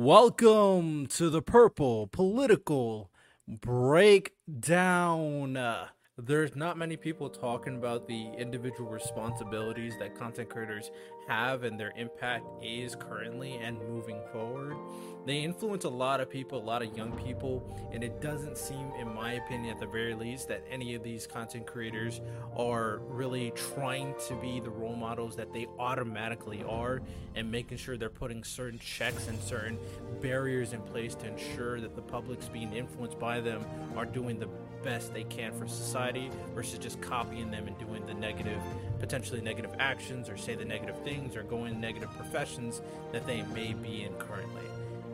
Welcome to the Purple Political Breakdown. There's not many people talking about the individual responsibilities that content creators have and their impact is currently and moving forward. They influence a lot of people, a lot of young people, and it doesn't seem, in my opinion, at the very least, that any of these content creators are really trying to be the role models that they automatically are and making sure they're putting certain checks and certain barriers in place to ensure that the public's being influenced by them are doing the best they can for society versus just copying them and doing the negative, potentially negative actions or say the negative things or going negative professions that they may be in currently.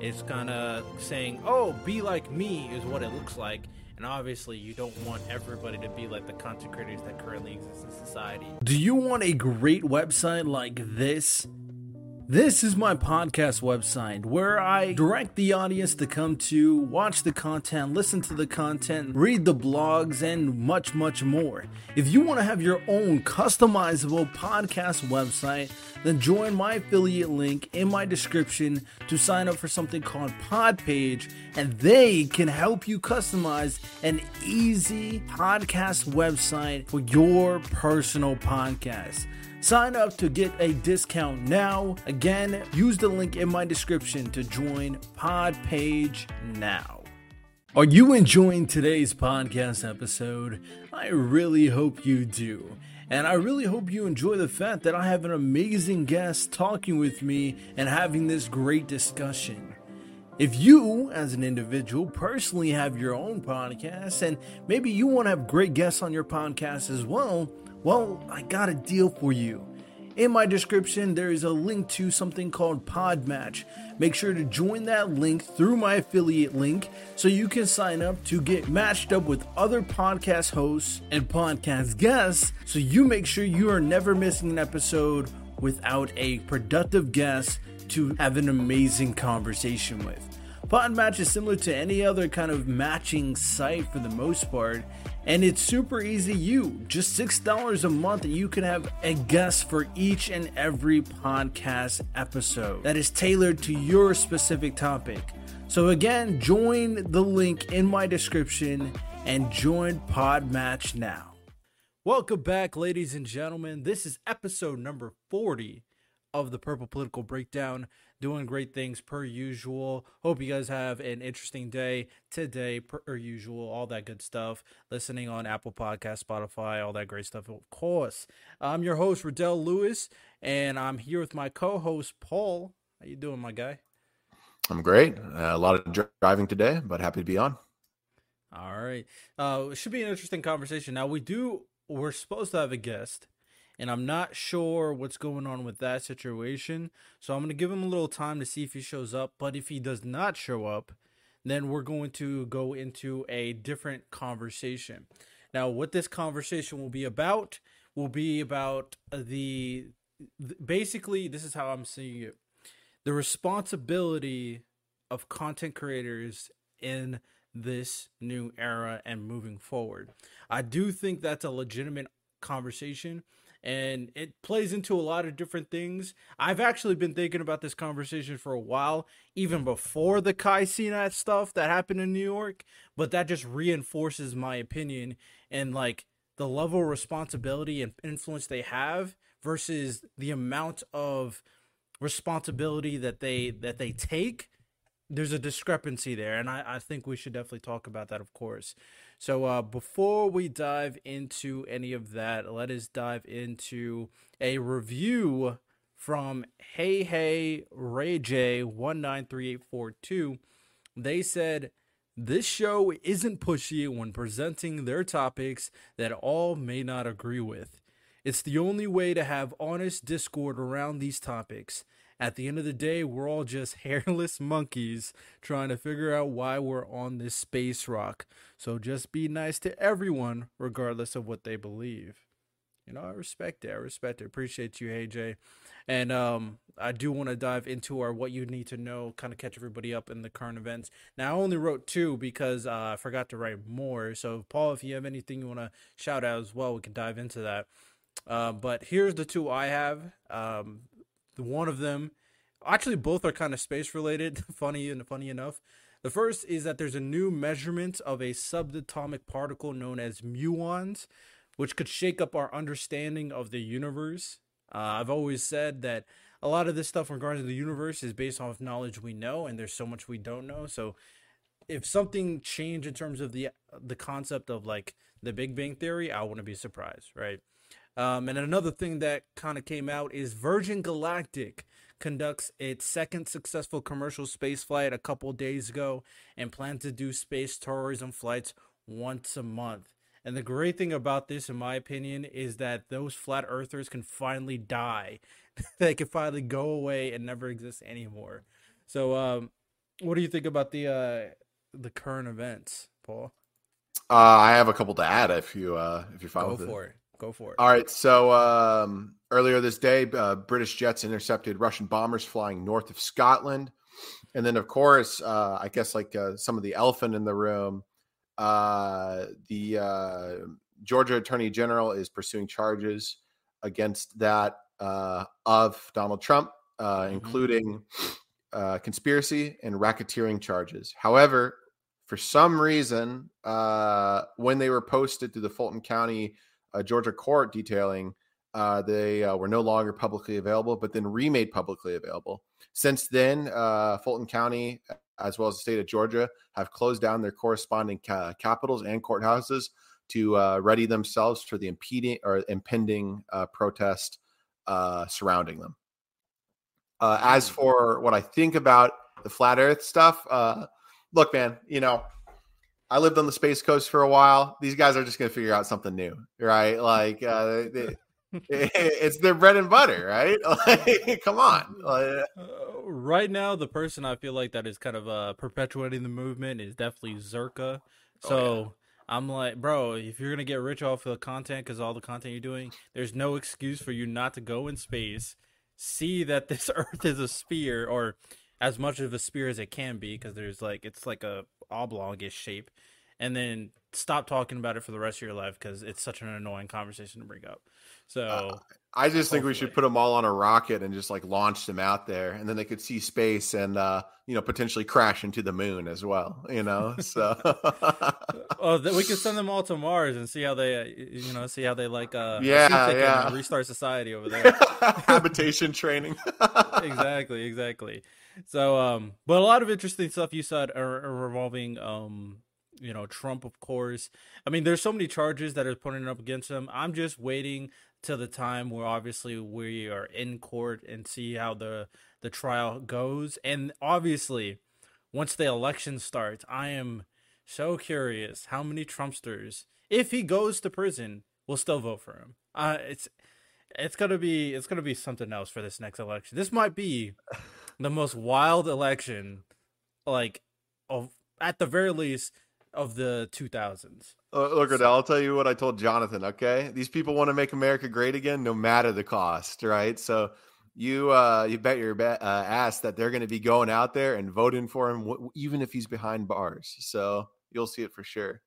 It's kind of saying, oh, be like me is what it looks like. And obviously, you don't want everybody to be like the content creators that currently exist in society. Do you want a great website like this? This is my podcast website where I direct the audience to come to watch the content, listen to the content, read the blogs, and much, much more. If you want to have your own customizable podcast website, then join my affiliate link in my description to sign up for something called Podpage, and they can help you customize an easy podcast website for your personal podcast. Sign up to get a discount now. Again, use the link in my description to join Podpage now. Are you enjoying today's podcast episode? I really hope you do. And I really hope you enjoy the fact that I have an amazing guest talking with me and having this great discussion. If you, as an individual, personally have your own podcast and maybe you want to have great guests on your podcast as well, well, I got a deal for you. In my description, there is a link to something called Podmatch. Make sure to join that link through my affiliate link so you can sign up to get matched up with other podcast hosts and podcast guests so you make sure you are never missing an episode without a productive guest to have an amazing conversation with. Podmatch is similar to any other kind of matching site for the most part, and it's super easy. You just $6 a month and you can have a guest for each and every podcast episode that is tailored to your specific topic. So again join the link in my description and join podmatch now. Welcome back ladies and gentlemen. This is episode number 40 of the purple political breakdown doing great things per usual. Hope you guys have an interesting day today, per usual. All that good stuff. Listening on Apple Podcast, Spotify, all that great stuff. Of course, I'm your host Riddell Lewis, and I'm here with my co-host Paul. How you doing, my guy? I'm great. Uh, a lot of driving today, but happy to be on. All right. Uh, it should be an interesting conversation. Now we do. We're supposed to have a guest and I'm not sure what's going on with that situation. So I'm going to give him a little time to see if he shows up. But if he does not show up, then we're going to go into a different conversation. Now, what this conversation will be about will be about the basically, this is how I'm seeing it the responsibility of content creators in this new era and moving forward. I do think that's a legitimate conversation and it plays into a lot of different things. I've actually been thinking about this conversation for a while, even before the Kai Cenat stuff that happened in New York, but that just reinforces my opinion and like the level of responsibility and influence they have versus the amount of responsibility that they that they take there's a discrepancy there and I, I think we should definitely talk about that of course so uh, before we dive into any of that, let us dive into a review from Hey Hey Ray J one nine three eight four two. They said this show isn't pushy when presenting their topics that all may not agree with. It's the only way to have honest discord around these topics. At the end of the day, we're all just hairless monkeys trying to figure out why we're on this space rock. So just be nice to everyone, regardless of what they believe. You know, I respect it. I respect it. Appreciate you, AJ. And um, I do want to dive into our what you need to know, kind of catch everybody up in the current events. Now, I only wrote two because uh, I forgot to write more. So, Paul, if you have anything you want to shout out as well, we can dive into that. Uh, but here's the two I have. Um, the one of them actually both are kind of space related. funny and funny enough. The first is that there's a new measurement of a subatomic particle known as muons, which could shake up our understanding of the universe. Uh, I've always said that a lot of this stuff regarding the universe is based off knowledge we know, and there's so much we don't know. So, if something changed in terms of the the concept of like the Big Bang Theory, I wouldn't be surprised, right? Um, and another thing that kind of came out is Virgin Galactic conducts its second successful commercial space flight a couple days ago and plans to do space tourism flights once a month. And the great thing about this, in my opinion, is that those flat earthers can finally die. they can finally go away and never exist anymore. So, um, what do you think about the uh, the current events, Paul? Uh, I have a couple to add if you uh, if you're fine go with for it. it. Go for it. All right. So um, earlier this day, uh, British jets intercepted Russian bombers flying north of Scotland, and then of course, uh, I guess like uh, some of the elephant in the room, uh, the uh, Georgia Attorney General is pursuing charges against that uh, of Donald Trump, mm-hmm. including conspiracy and racketeering charges. However, for some reason, when they were posted to the Fulton County a Georgia court detailing uh, they uh, were no longer publicly available, but then remade publicly available. Since then, uh, Fulton County, as well as the state of Georgia, have closed down their corresponding ca- capitals and courthouses to uh, ready themselves for the impeding or impending uh, protest uh, surrounding them. as hmm. for what I think about the flat Earth stuff, look, man, you know I lived on the Space Coast for a while. These guys are just going to figure out something new, right? Like, uh, they, it's their bread and butter, right? Like, come on. Uh, right now, the person I feel like that is kind of uh, perpetuating the movement is definitely Zerka. So oh, yeah. I'm like, bro, if you're gonna get rich off of the content because all the content you're doing, there's no excuse for you not to go in space, see that this Earth is a sphere or as much of a sphere as it can be because there's like it's like a oblongish shape, and then stop talking about it for the rest of your life because it's such an annoying conversation to bring up. So uh, I just think we should put them all on a rocket and just like launch them out there, and then they could see space and uh, you know potentially crash into the moon as well. You know, so oh, we could send them all to Mars and see how they, uh, you know, see how they like. Uh, yeah, they yeah. restart society over there. Habitation training. exactly, exactly. So, um, but a lot of interesting stuff you said are, are revolving, um, you know, Trump, of course. I mean, there's so many charges that are putting up against him. I'm just waiting till the time where obviously we are in court and see how the the trial goes. And obviously, once the election starts, I am so curious how many Trumpsters, if he goes to prison, will still vote for him. Uh, it's it's gonna be it's gonna be something else for this next election. This might be the most wild election, like of at the very least of the 2000s. Uh, look, so, I'll tell you what I told Jonathan. Okay, these people want to make America great again, no matter the cost, right? So you uh, you bet your bet, uh, ass that they're going to be going out there and voting for him, w- even if he's behind bars. So you'll see it for sure.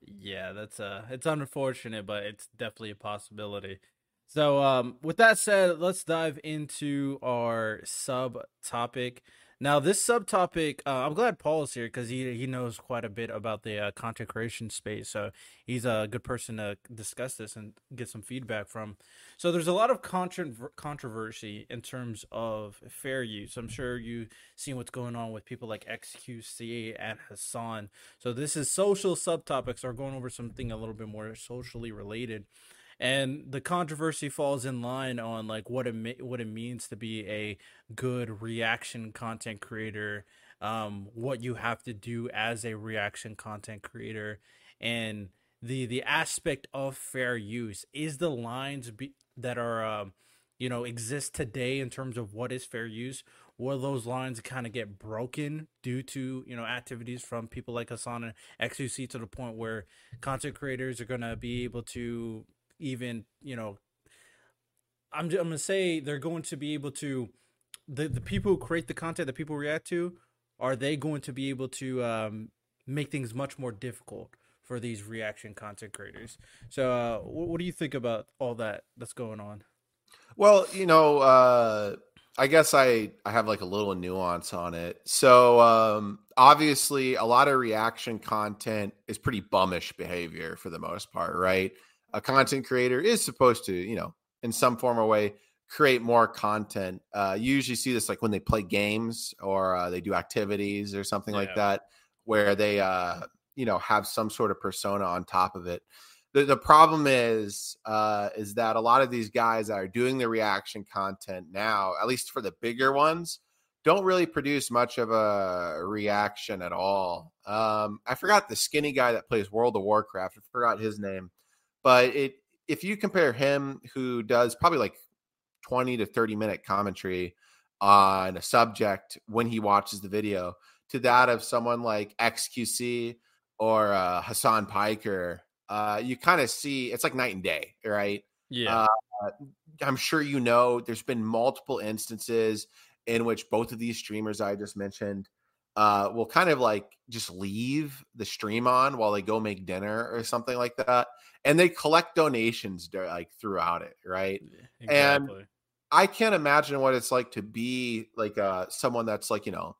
Yeah, that's uh, it's unfortunate, but it's definitely a possibility. So, um, with that said, let's dive into our subtopic. Now, this subtopic, uh, I'm glad Paul is here because he he knows quite a bit about the uh, content creation space. So he's a good person to discuss this and get some feedback from. So there's a lot of contra- controversy in terms of fair use. I'm sure you've seen what's going on with people like XQC and Hasan. So this is social subtopics. Are going over something a little bit more socially related and the controversy falls in line on like what it what it means to be a good reaction content creator um what you have to do as a reaction content creator and the the aspect of fair use is the lines be, that are um you know exist today in terms of what is fair use will those lines kind of get broken due to you know activities from people like Hasan and XQC to the point where content creators are going to be able to even you know I'm, I'm gonna say they're going to be able to the the people who create the content that people react to are they going to be able to um, make things much more difficult for these reaction content creators so uh, what, what, do you think about all that that's going on well you know uh, I guess I I have like a little nuance on it. So um obviously a lot of reaction content is pretty bummish behavior for the most part, right? A content creator is supposed to, you know, in some form or way create more content. Uh you usually see this like when they play games or uh, they do activities or something yeah. like that where they uh you know have some sort of persona on top of it the, the problem is uh, is that a lot of these guys that are doing the reaction content now, at least for the bigger ones, don't really produce much of a reaction at all. Um, I forgot the skinny guy that plays World of Warcraft. I forgot his name, but it if you compare him, who does probably like twenty to thirty minute commentary on a subject when he watches the video, to that of someone like XQC or uh, Hasan Piker uh, you kind of see it's like night and day, right? Yeah. Uh, I'm sure you know there's been multiple instances in which both of these streamers I just mentioned uh, will kind of like just leave the stream on while they go make dinner or something like that, and they collect donations like throughout it, right? Exactly. And I can't imagine what it's like to be like uh, someone that's like you know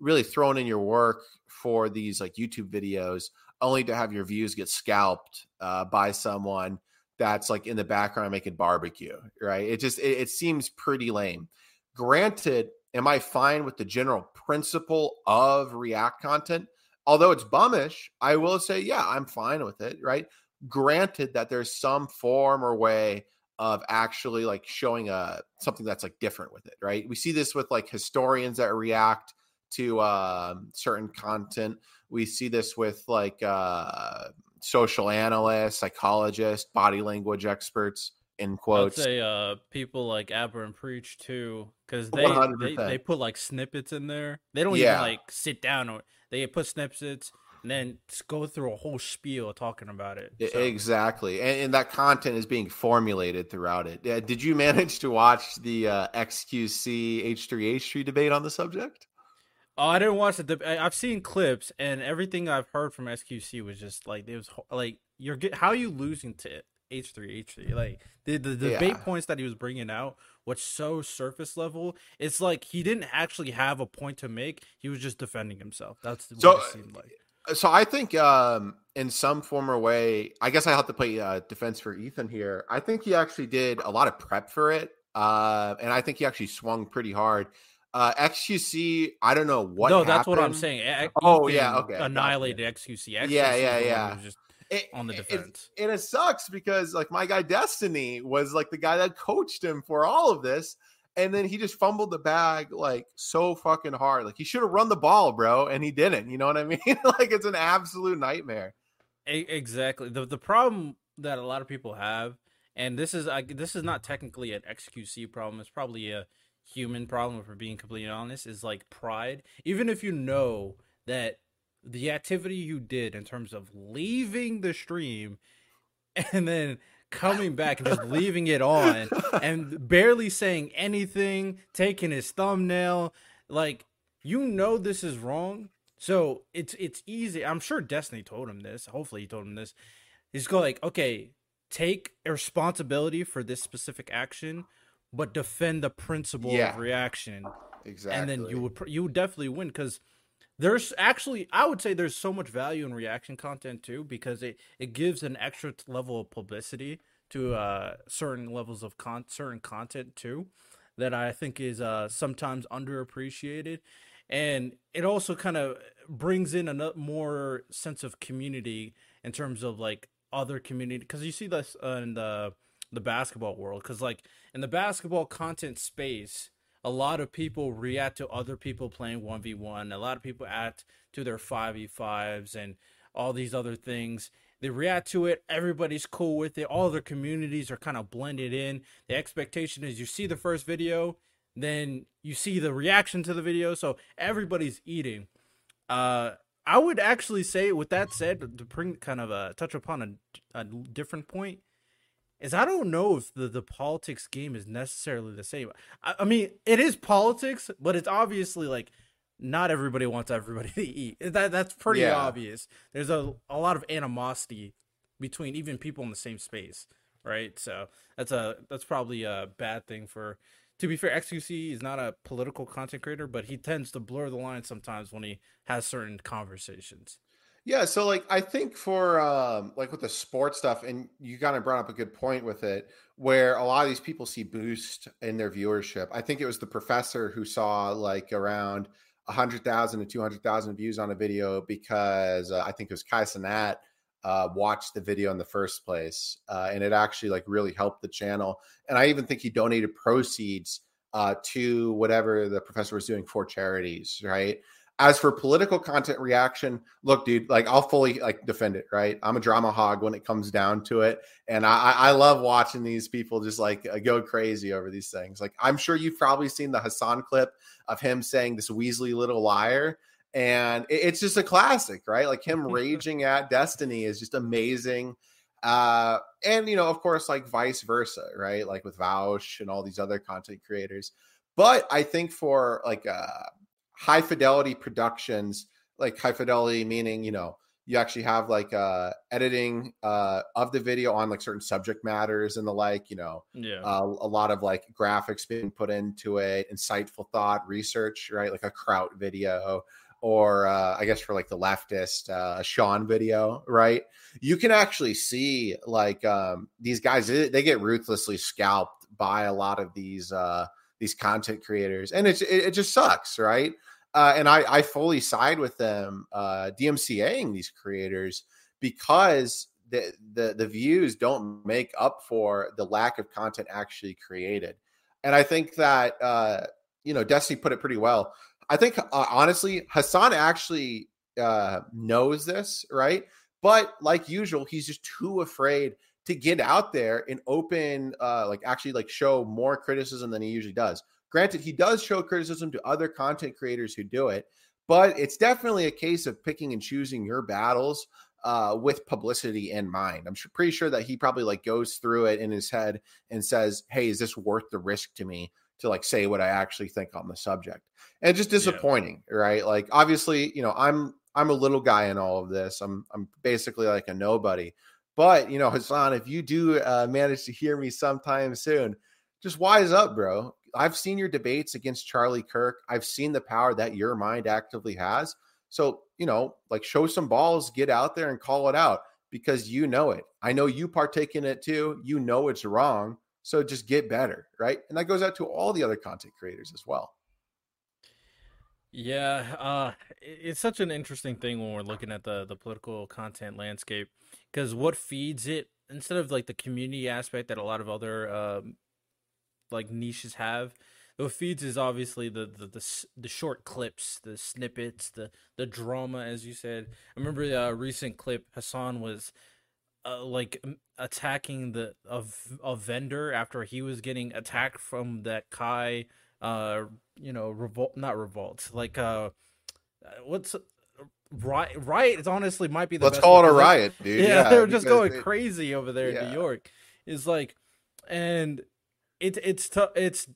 really thrown in your work for these like YouTube videos only to have your views get scalped uh, by someone that's like in the background making barbecue, right? It just it, it seems pretty lame. Granted, am I fine with the general principle of React content? Although it's bummish, I will say, yeah, I'm fine with it, right? Granted that there's some form or way of actually like showing a uh, something that's like different with it, right? We see this with like historians that react to uh, certain content. We see this with like uh, social analysts, psychologists, body language experts. In quotes, I'd say uh, people like Aba and Preach too, because they, they, they put like snippets in there. They don't yeah. even like sit down or they put snippets and then go through a whole spiel talking about it. So. Exactly, and, and, that content is being formulated throughout it. Uh, did you manage to watch the uh, XQC H3H3 debate on the subject? Oh, I didn't watch it. I've seen clips, and everything I've heard from XQC was just like it was like you're get how are you losing to H three H three like the the, the yeah. debate points that he was bringing out was so surface level. It's like he didn't actually have a point to make. He was just defending himself. That's what so, it seemed like. Uh, so I think um, in some form or way, I guess I have to play uh, defense for Ethan here. I think he actually did a lot of prep for it, uh, and I think he actually swung pretty hard. Uh, XQC, I don't know what. No, that's what I'm saying. oh yeah, okay. Annihilated XQC. XQC. Yeah, yeah, yeah. Just it, on the defense, it, and it sucks because like my guy Destiny was like the guy that coached him for all of this, and then he just fumbled the bag like so fucking hard. Like he should have run the ball, bro, and he didn't. You know what I mean? like it's an absolute nightmare. Exactly. The the problem that a lot of people have, and this is I, this is not technically an XQC problem. It's probably a human problem, if we're being completely honest, is like pride. Even if you know that the activity you did in terms of leaving the stream and then coming back and just leaving it on and barely saying anything, taking his thumbnail, like you know this is wrong. So it's it's easy. I'm sure Destiny told him this. Hopefully he told him this. He's going like, okay, take responsibility for this specific action, but defend the principle yeah. of reaction. Exactly. And then you would you would definitely win because there's actually I would say there's so much value in reaction content too because it it gives an extra level of publicity to uh certain levels of con certain content too that I think is uh sometimes underappreciated. And it also kind of brings in a more sense of community in terms of like other community because you see this uh, in the the basketball world because like in the basketball content space a lot of people react to other people playing 1v1 a lot of people act to their 5v5s and all these other things. They react to it everybody's cool with it all their communities are kind of blended in. The expectation is you see the first video then you see the reaction to the video so everybody's eating. Uh I would actually say, with that said, to bring kind of a touch upon a, a different point, is I don't know if the, the politics game is necessarily the same. I, I, mean, it is politics, but it's obviously like not everybody wants everybody to eat. That that's pretty yeah. obvious. There's a a lot of animosity between even people in the same space, right? So that's a that's probably a bad thing for to be fair, XQC is not a political content creator, but he tends to blur the line sometimes when he has certain conversations. Yeah, so like I think for um like with the sports stuff, and you kind of brought up a good point with it, where a lot of these people see boost in their viewership. I think it was the professor who saw like around hundred thousand to two hundred thousand views on a video because uh, I think it was Kai Cenat uh, watched the video in the first place, uh, and it actually like really helped the channel. And I even think he donated proceeds uh, to whatever the professor was doing for charities, right? As for political content reaction, look, dude, like I'll fully like defend it, right? I'm a drama hog when it comes down to it, and I, I love watching these people just like uh, go crazy over these things. Like I'm sure you've probably seen the Hasan clip of him saying this Weasley little liar, and it's just a classic, right? Like him raging at Destiny is just amazing. Uh, and you know, of course, like vice versa, right? Like with Vaush and all these other content creators. But I think for like uh high fidelity productions, like high fidelity meaning, you know, you actually have like uh editing uh of the video on like certain subject matters and the like you know yeah uh, a lot of like graphics being put into it insightful thought research right like a kraut video or uh, I guess for like the leftist uh, Shaun video, right? You can actually see like um, these guys they, get ruthlessly scalped by a lot of these uh, these content creators, and it's it, it just sucks, right? Uh, and I I fully side with them uh, DMCAing these creators because the, the the views don't make up for the lack of content actually created, and I think that uh, you know Destiny put it pretty well I think uh, honestly, Hasan actually uh, knows this, right? But like usual, he's just too afraid to get out there and open, uh, like actually like show more criticism than he usually does. Granted, he does show criticism to other content creators who do it, but it's definitely a case of picking and choosing your battles uh, with publicity in mind. I'm sure, pretty sure that he probably like goes through it in his head and says, "Hey, is this worth the risk to me?" to like say what I actually think on the subject. And just disappointing, yeah. right? Like obviously, you know, I'm I'm a little guy in all of this. I'm I'm basically like a nobody. But you know, Hasan, if you do uh, manage to hear me sometime soon, just wise up, bro. I've seen your debates against Charlie Kirk. I've seen the power that your mind actively has. So, you know, like show some balls, get out there and call it out because you know it. I know you partake in it too. You know it's wrong. So just get better, right? And that goes out to all the other content creators as well. Yeah, uh, it's such an interesting thing when we're looking at the the political content landscape because what feeds it instead of like the community aspect that a lot of other um, like niches have, The feeds is obviously the, the the the, short clips, the snippets, the the drama, as you said. I remember a recent clip Hasan was uh, like attacking the of a vendor after he was getting attacked from that Kai uh you know revolt not revolt like uh, uh what's riot riot is honestly might be the let's call it a riot dude yeah, yeah, they're just going it, crazy over there yeah. in new york is like and it, it's tough it's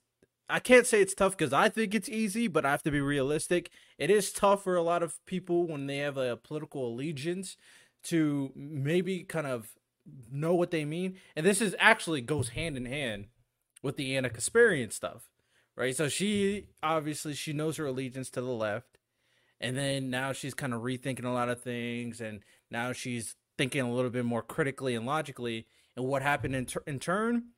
i can't say it's tough because i think it's easy but i have to be realistic it is tough for a lot of people when they have a political allegiance to maybe kind of know what they mean. And this is actually goes hand in hand with the Ana Kasparian stuff, right? So she obviously she knows her allegiance to the left, and then now she's kind of rethinking a lot of things, and now she's thinking a little bit more critically and logically. And what happened in, ter- in turn?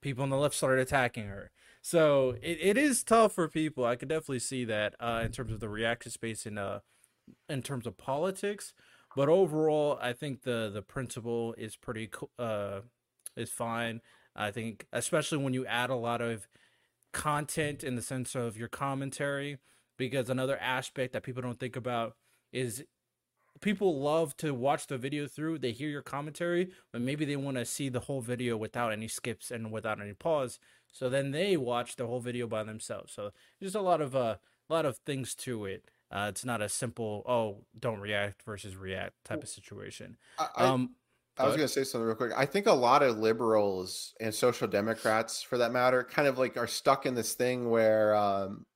People on the left started attacking her. So it, it is tough for people. I could definitely see that uh, in terms of the reaction space in uh in terms of politics. But overall, I think the the principle is pretty uh is fine. I think especially when you add a lot of content in the sense of your commentary because another aspect that people don't think about is people love to watch the video through they hear your commentary but maybe they want to see the whole video without any skips and without any pause so then they watch the whole video by themselves so there's a lot of uh, a lot of things to it uh, it's not a simple oh don't react versus react type of situation. I, um, I was going to say something real quick. I think a lot of liberals and social democrats, for that matter, kind of like are stuck in this thing where um,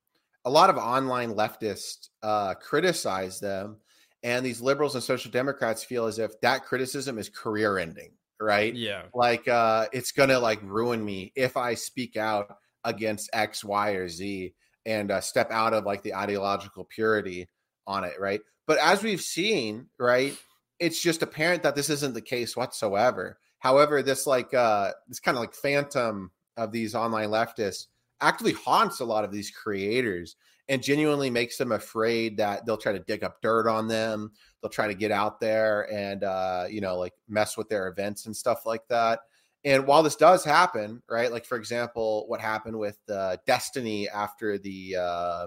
a lot of online leftists uh, criticize them, and these liberals and social democrats feel as if that criticism is career ending, right? Yeah, like uh, it's going to like ruin me if I speak out against X, Y, or Z and uh, step out of like the ideological purity on it, right? But as we've seen, right, it's just apparent that this isn't the case whatsoever. However, this like uh this kind of like phantom of these online leftists actually haunts a lot of these creators and genuinely makes them afraid that they'll try to dig up dirt on them. They'll try to get out there and uh, you know, like mess with their events and stuff like that. And while this does happen, right? Like for example, what happened with uh, Destiny after the uh,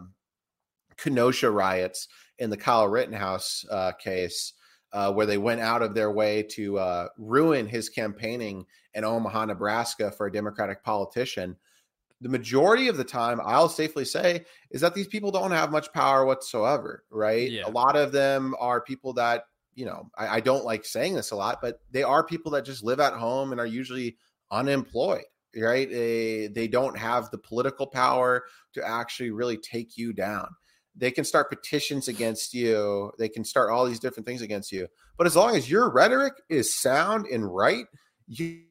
Kenosha riots in the Kyle Rittenhouse uh, case, uh, where they went out of their way to uh, ruin his campaigning in Omaha, Nebraska for a Democratic politician. The majority of the time, I'll safely say, is that these people don't have much power whatsoever, right? Yeah. A lot of them are people that, you know, I, I don't like saying this a lot, but they are people that just live at home and are usually unemployed, right? They, they don't have the political power to actually really take you down they can start petitions against you they can start all these different things against you but as long as your rhetoric is sound and right you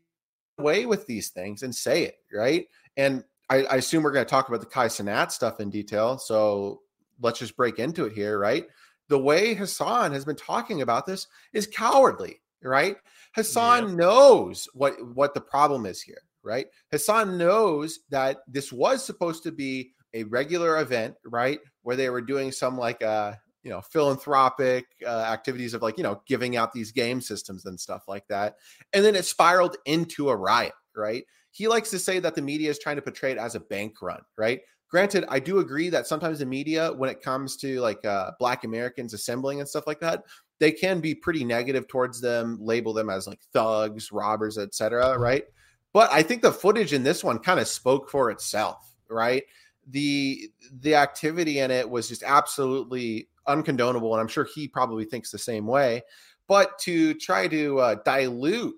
away with these things and say it right and i, I assume we're going to talk about the kai cenat stuff in detail so let's just break into it here right? The way Hasan has been talking about this is cowardly right? Hasan knows what what the problem is here right? Hasan knows that this was supposed to be a regular event, right, where they were doing some like uh, you know, philanthropic uh, activities of like, you know, giving out these game systems and stuff like that. And then it spiraled into a riot, right? He likes to say that the media is trying to portray it as a bank run, right? Granted, I do agree that sometimes the media, when it comes to like uh, Black Americans assembling and stuff like that, they can be pretty negative towards them, label them as like thugs, robbers, etc. Right? But I think the footage in this one kind of spoke for itself, right? the the activity in it was just absolutely uncondonable and i'm sure he probably thinks the same way but to try to uh, dilute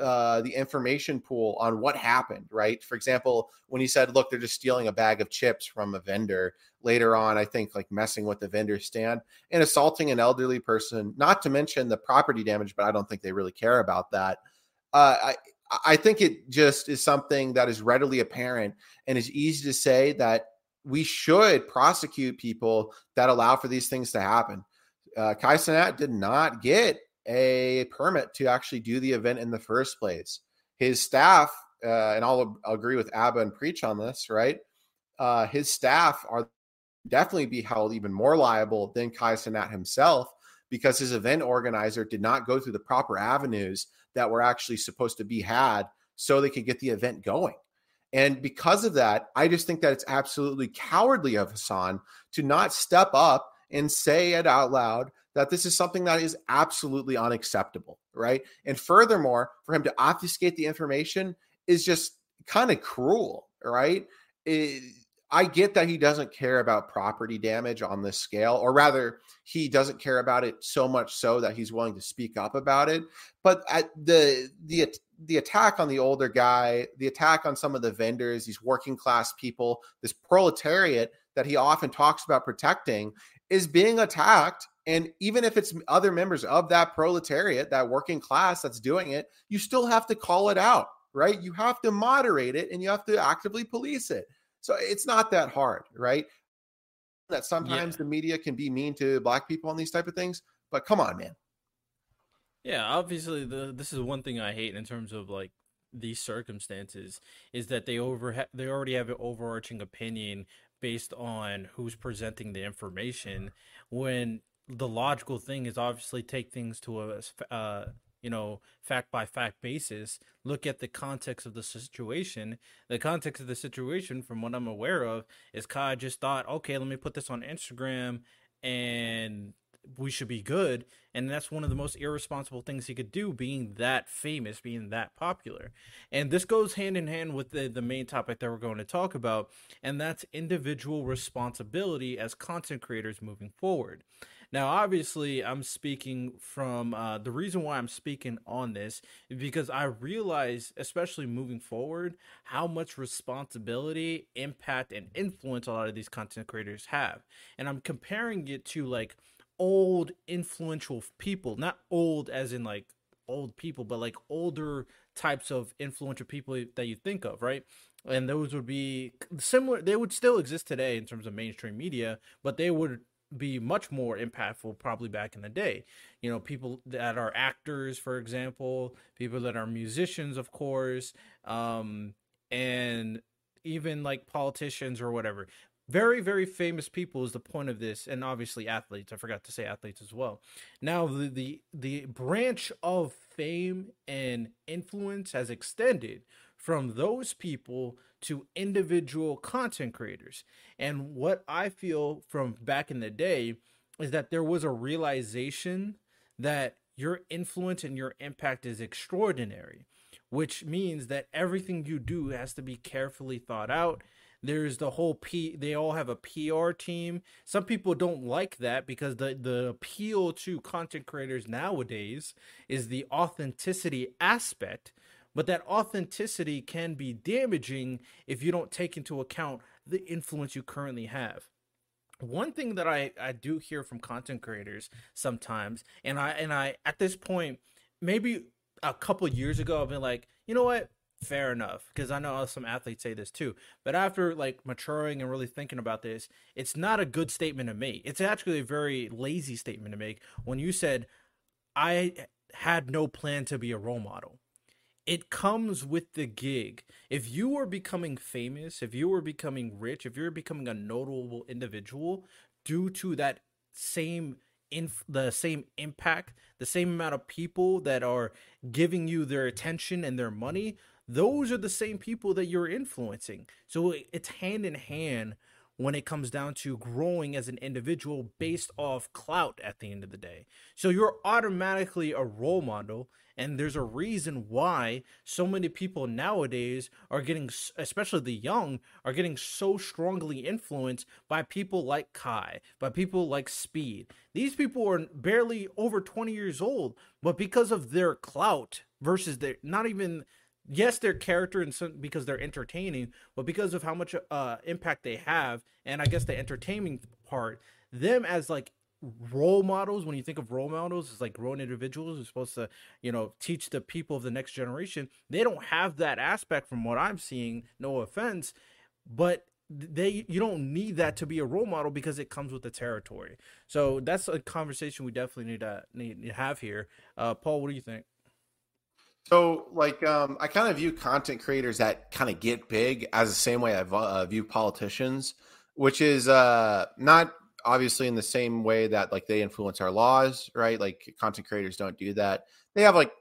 uh, the information pool on what happened right for example when he said look they're just stealing a bag of chips from a vendor later on i think like messing with the vendor stand and assaulting an elderly person not to mention the property damage but i don't think they really care about that uh, I, I think it just is something that is readily apparent and is easy to say that we should prosecute people that allow for these things to happen. Uh, Kai Cenat did not get a permit to actually do the event in the first place. His staff, uh, and I'll, I'll, agree with Aba and Preach on this, right? Uh, his staff are definitely be held even more liable than Kai Cenat himself because his event organizer did not go through the proper avenues that were actually supposed to be had so they could get the event going. And because of that, I just think that it's absolutely cowardly of Hasan to not step up and say it out loud that this is something that is absolutely unacceptable, right? And furthermore, for him to obfuscate the information is just kind of cruel, right? It, I get that he doesn't care about property damage on this scale, or rather, he doesn't care about it so much so that he's willing to speak up about it. But at the the the attack on the older guy, the attack on some of the vendors, these working class people, this proletariat that he often talks about protecting, is being attacked. And even if it's other members of that proletariat, that working class that's doing it, you still have to call it out, right? You have to moderate it and you have to actively police it. So it's not that hard, right? That sometimes yeah. the media can be mean to black people on these type of things, but come on, man. Yeah, obviously the this is one thing I hate in terms of like these circumstances is that they over they already have an overarching opinion based on who's presenting the information mm-hmm. when the logical thing is obviously take things to a uh, you know, fact by fact basis, look at the context of the situation. The context of the situation, from what I'm aware of, is Kai just thought, okay, let me put this on Instagram and we should be good. And that's one of the most irresponsible things he could do, being that famous, being that popular. And this goes hand in hand with the, the main topic that we're going to talk about, and that's individual responsibility as content creators moving forward. Now, obviously, I'm speaking from uh, the reason why I'm speaking on this is because I realize, especially moving forward, how much responsibility, impact, and influence a lot of these content creators have. And I'm comparing it to like old influential people, not old as in like old people, but like older types of influential people that you think of, right? And those would be similar. They would still exist today in terms of mainstream media, but they would be much more impactful probably back in the day. You know, people that are actors, for example, people that are musicians, of course, um, and even like politicians or whatever. Very, very famous people is the point of this, and obviously athletes. I forgot to say athletes as well. Now, the the, the branch of fame and influence has extended from those people to individual content creators. And what I feel from back in the day is that there was a realization that your influence and your impact is extraordinary, which means that everything you do has to be carefully thought out. There's the whole P they all have a PR team. Some people don't like that because the the appeal to content creators nowadays is the authenticity aspect but that authenticity can be damaging if you don't take into account the influence you currently have. One thing that I, I do hear from content creators sometimes and i and i at this point maybe a couple years ago i've been like you know what? Fair enough because i know some athletes say this too. But after like maturing and really thinking about this it's not a good statement to make. It's actually a very lazy statement to make when you said i had no plan to be a role model it comes with the gig. If you are becoming famous, if you are becoming rich, if you're becoming a notable individual due to that same in the same impact, the same amount of people that are giving you their attention and their money, those are the same people that you're influencing. So it's hand in hand when it comes down to growing as an individual based off clout at the end of the day. So you're automatically a role model and there's a reason why so many people nowadays are getting especially the young are getting so strongly influenced by people like kai by people like speed. These people are barely over 20 years old but because of their clout versus their not even yes their character and some because they're entertaining but because of how much uh impact they have and i guess the entertaining part them as like role models when you think of role models it's like grown individuals who's supposed to you know teach the people of the next generation. They don't have that aspect from what i'm seeing no offense but they you don't need that to be a role model because it comes with the territory. So that's a conversation we definitely need to need to have here. Uh paul what do you think? So, like, um, I kind of view content creators that kind of get big as the same way I uh, view politicians, which is uh, not obviously in the same way that like they influence our laws, right? Like, content creators don't do that. They have like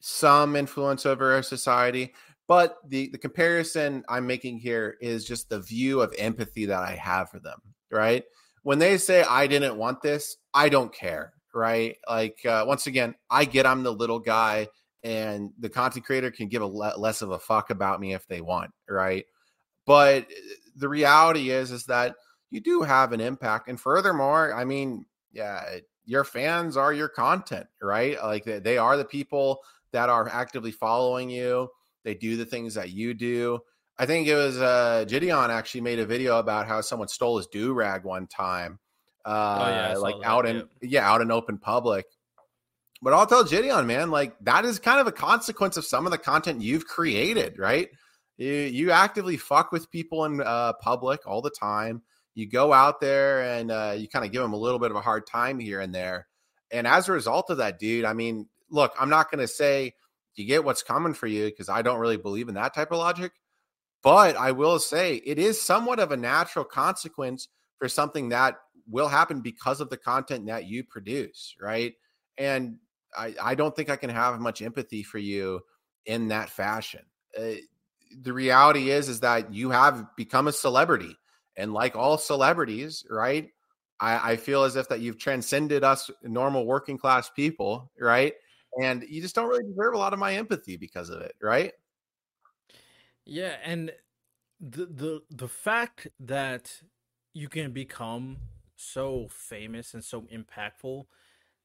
some influence over our society, but the the comparison I'm making here is just the view of empathy that I have for them, right? When they say I didn't want this, I don't care, right? Like, uh, once again, I get I'm the little guy and the content creator can give a le- less of a fuck about me if they want, right? But eh, the reality is is that you do have an impact and furthermore, I mean, yeah, your fans are your content, right? Like they, they are the people that are actively following you. They do the things that you do. I think it was uh Jidion actually made a video about how someone stole his do rag one time. Uh, oh, yeah, uh, like that, out in yeah, out in open public. But I'll tell Jidion, man, like that is kind of a consequence of some of the content you've created, right? You, you actively fuck with people in uh, public all the time. You go out there and uh, you kind of give them a little bit of a hard time here and there. And as a result of that, dude, I mean, look, I'm not going to say you get what's coming for you because I don't really believe in that type of logic. But I will say it is somewhat of a natural consequence for something that will happen because of the content that you produce, right? And I, I don't think I can have much empathy for you in that fashion. Uh, the reality is is that you have become a celebrity, and like all celebrities, right? I, I feel as if that you've transcended us normal working class people, right? And you just don't really deserve a lot of my empathy because of it, right? Yeah, and the the the fact that you can become so famous and so impactful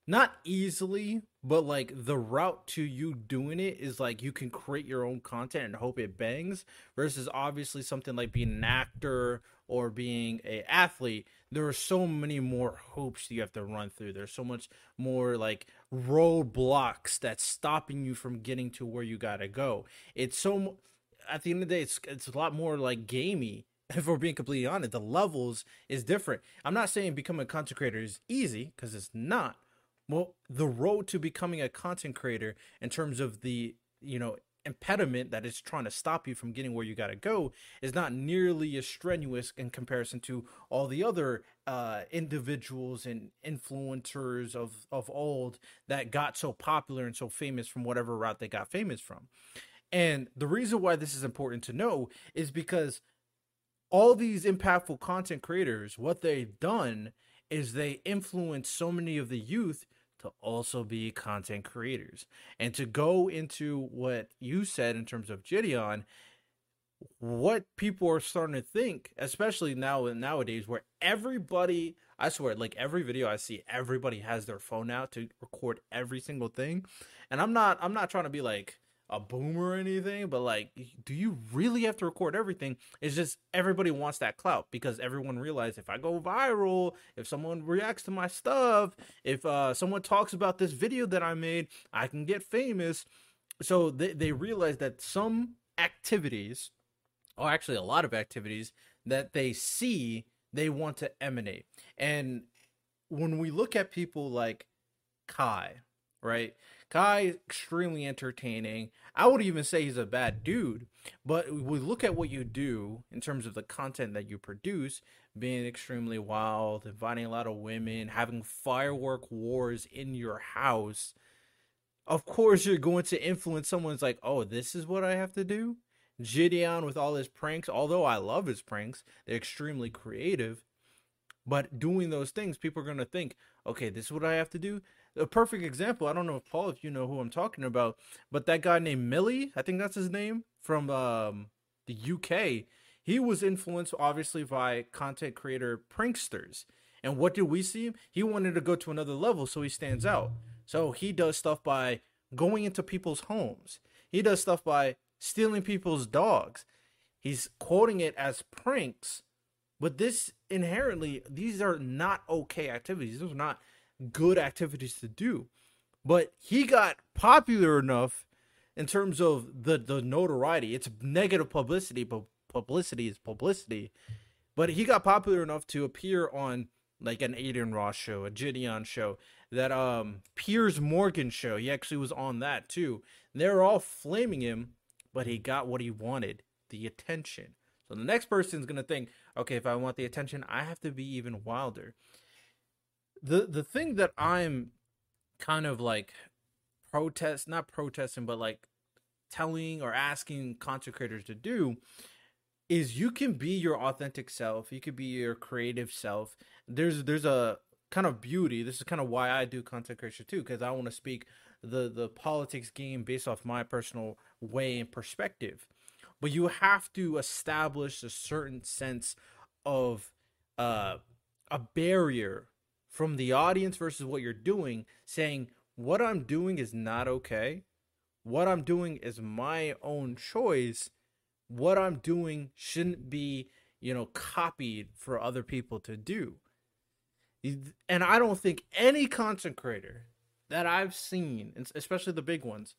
not easily, but like the route to you doing it is like you can create your own content and hope it bangs versus obviously something like being an actor or being a athlete there are so many more hoops you have to run through. There's so much more like roadblocks that's stopping you from getting to where you got to go. It's so at the end of the day it's it's a lot more like gamey if we're being completely honest. The levels is different. I'm not saying becoming a content creator is easy because it's not. Well the road to becoming a content creator in terms of the you know impediment that is trying to stop you from getting where you got to go is not nearly as strenuous in comparison to all the other uh, individuals and influencers of of old that got so popular and so famous from whatever route they got famous from. And the reason why this is important to know is because all these impactful content creators, what they've done is they influence so many of the youth to also be content creators. And to go into what you said in terms of Jidion, what people are starting to think, especially now nowadays, where everybody, I swear, like every video I see, everybody has their phone out to record every single thing. And I'm not, I'm not trying to be like, a boomer or anything, but like, do you really have to record everything? It's just everybody wants that clout because everyone realizes if I go viral, if someone reacts to my stuff, if uh, someone talks about this video that I made, I can get famous. So they, they realize that some activities, or actually a lot of activities that they see, they want to emanate. And when we look at people like Kai, right? Kai extremely entertaining. I would even say he's a bad dude, but we look at what you do in terms of the content that you produce, being extremely wild, inviting a lot of women, having firework wars in your house. Of course, you're going to influence someone's like, oh, this is what I have to do. Jidion with all his pranks, although I love his pranks, they're extremely creative. But doing those things, people are going to think, okay, this is what I have to do a perfect example. I don't know if Paul, if you know who I'm talking about, but that guy named Millie, I think that's his name from um, the UK. He was influenced obviously by content creator pranksters. And what did we see? He wanted to go to another level, so he stands out. So he does stuff by going into people's homes. He does stuff by stealing people's dogs. He's quoting it as pranks, but this inherently, these are not okay activities. These are not good activities to do. But he got popular enough in terms of the the notoriety. It's negative publicity, but publicity is publicity. But he got popular enough to appear on like an Adin Ross show, a Jidion show, that um Piers Morgan show. He actually was on that too. They're all flaming him, but he got what he wanted, the attention. So the next person's gonna think, okay, if I want the attention, I have to be even wilder the the thing that I'm kind of like protest not protesting but like telling or asking content creators to do is you can be your authentic self you could be your creative self. There's there's a kind of beauty this is kind of why i do content creation too because i want to speak the the politics game based off my personal way and perspective. But you have to establish a certain sense of uh a barrier from the audience versus what you're doing, saying, what I'm doing is not okay. What I'm doing is my own choice. What I'm doing shouldn't be, you know, copied for other people to do. And I don't think any content creator that I've seen, especially the big ones,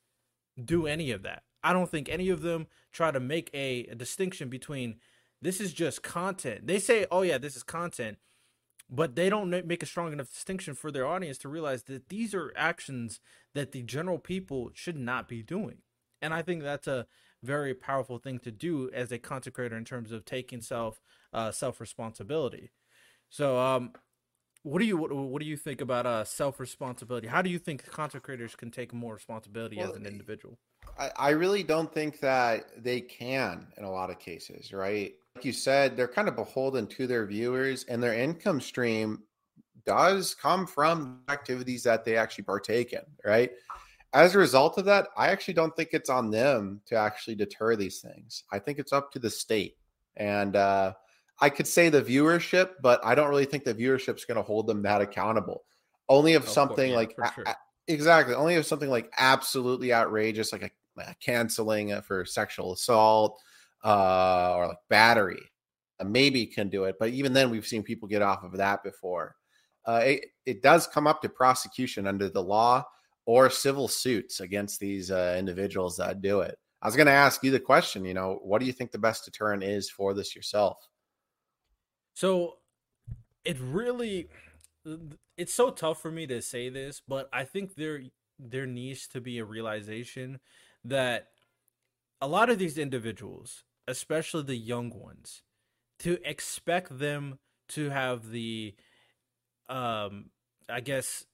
do any of that. I don't think any of them try to make a, a distinction between this is just content. They say, oh, yeah, this is content but they don't make a strong enough distinction for their audience to realize that these are actions that the general people should not be doing. And I think that's a very powerful thing to do as a consecrator in terms of taking self uh, self responsibility. So, um, what do you what, what do you think about uh, self responsibility? How do you think consecrators can take more responsibility well, as an individual? I, I really don't think that they can in a lot of cases, right? Like you said, they're kind of beholden to their viewers, and their income stream does come from activities that they actually partake in, right? As a result of that, I actually don't think it's on them to actually deter these things. I think it's up to the state. And uh, I could say the viewership, but I don't really think the viewership is going to hold them that accountable. Only if something yeah, like sure. a, exactly, only if something like absolutely outrageous, like a, a canceling for sexual assault uh, or like battery, uh, maybe can do it. But even then, we've seen people get off of that before. Uh, it, it does come up to prosecution under the law or civil suits against these uh, individuals that do it. I was going to ask you the question, you know, what do you think the best deterrent is for this yourself? So it really it's so tough for me to say this, but I think there there needs to be a realization that a lot of these individuals, especially the young ones, to expect them to have the um I guess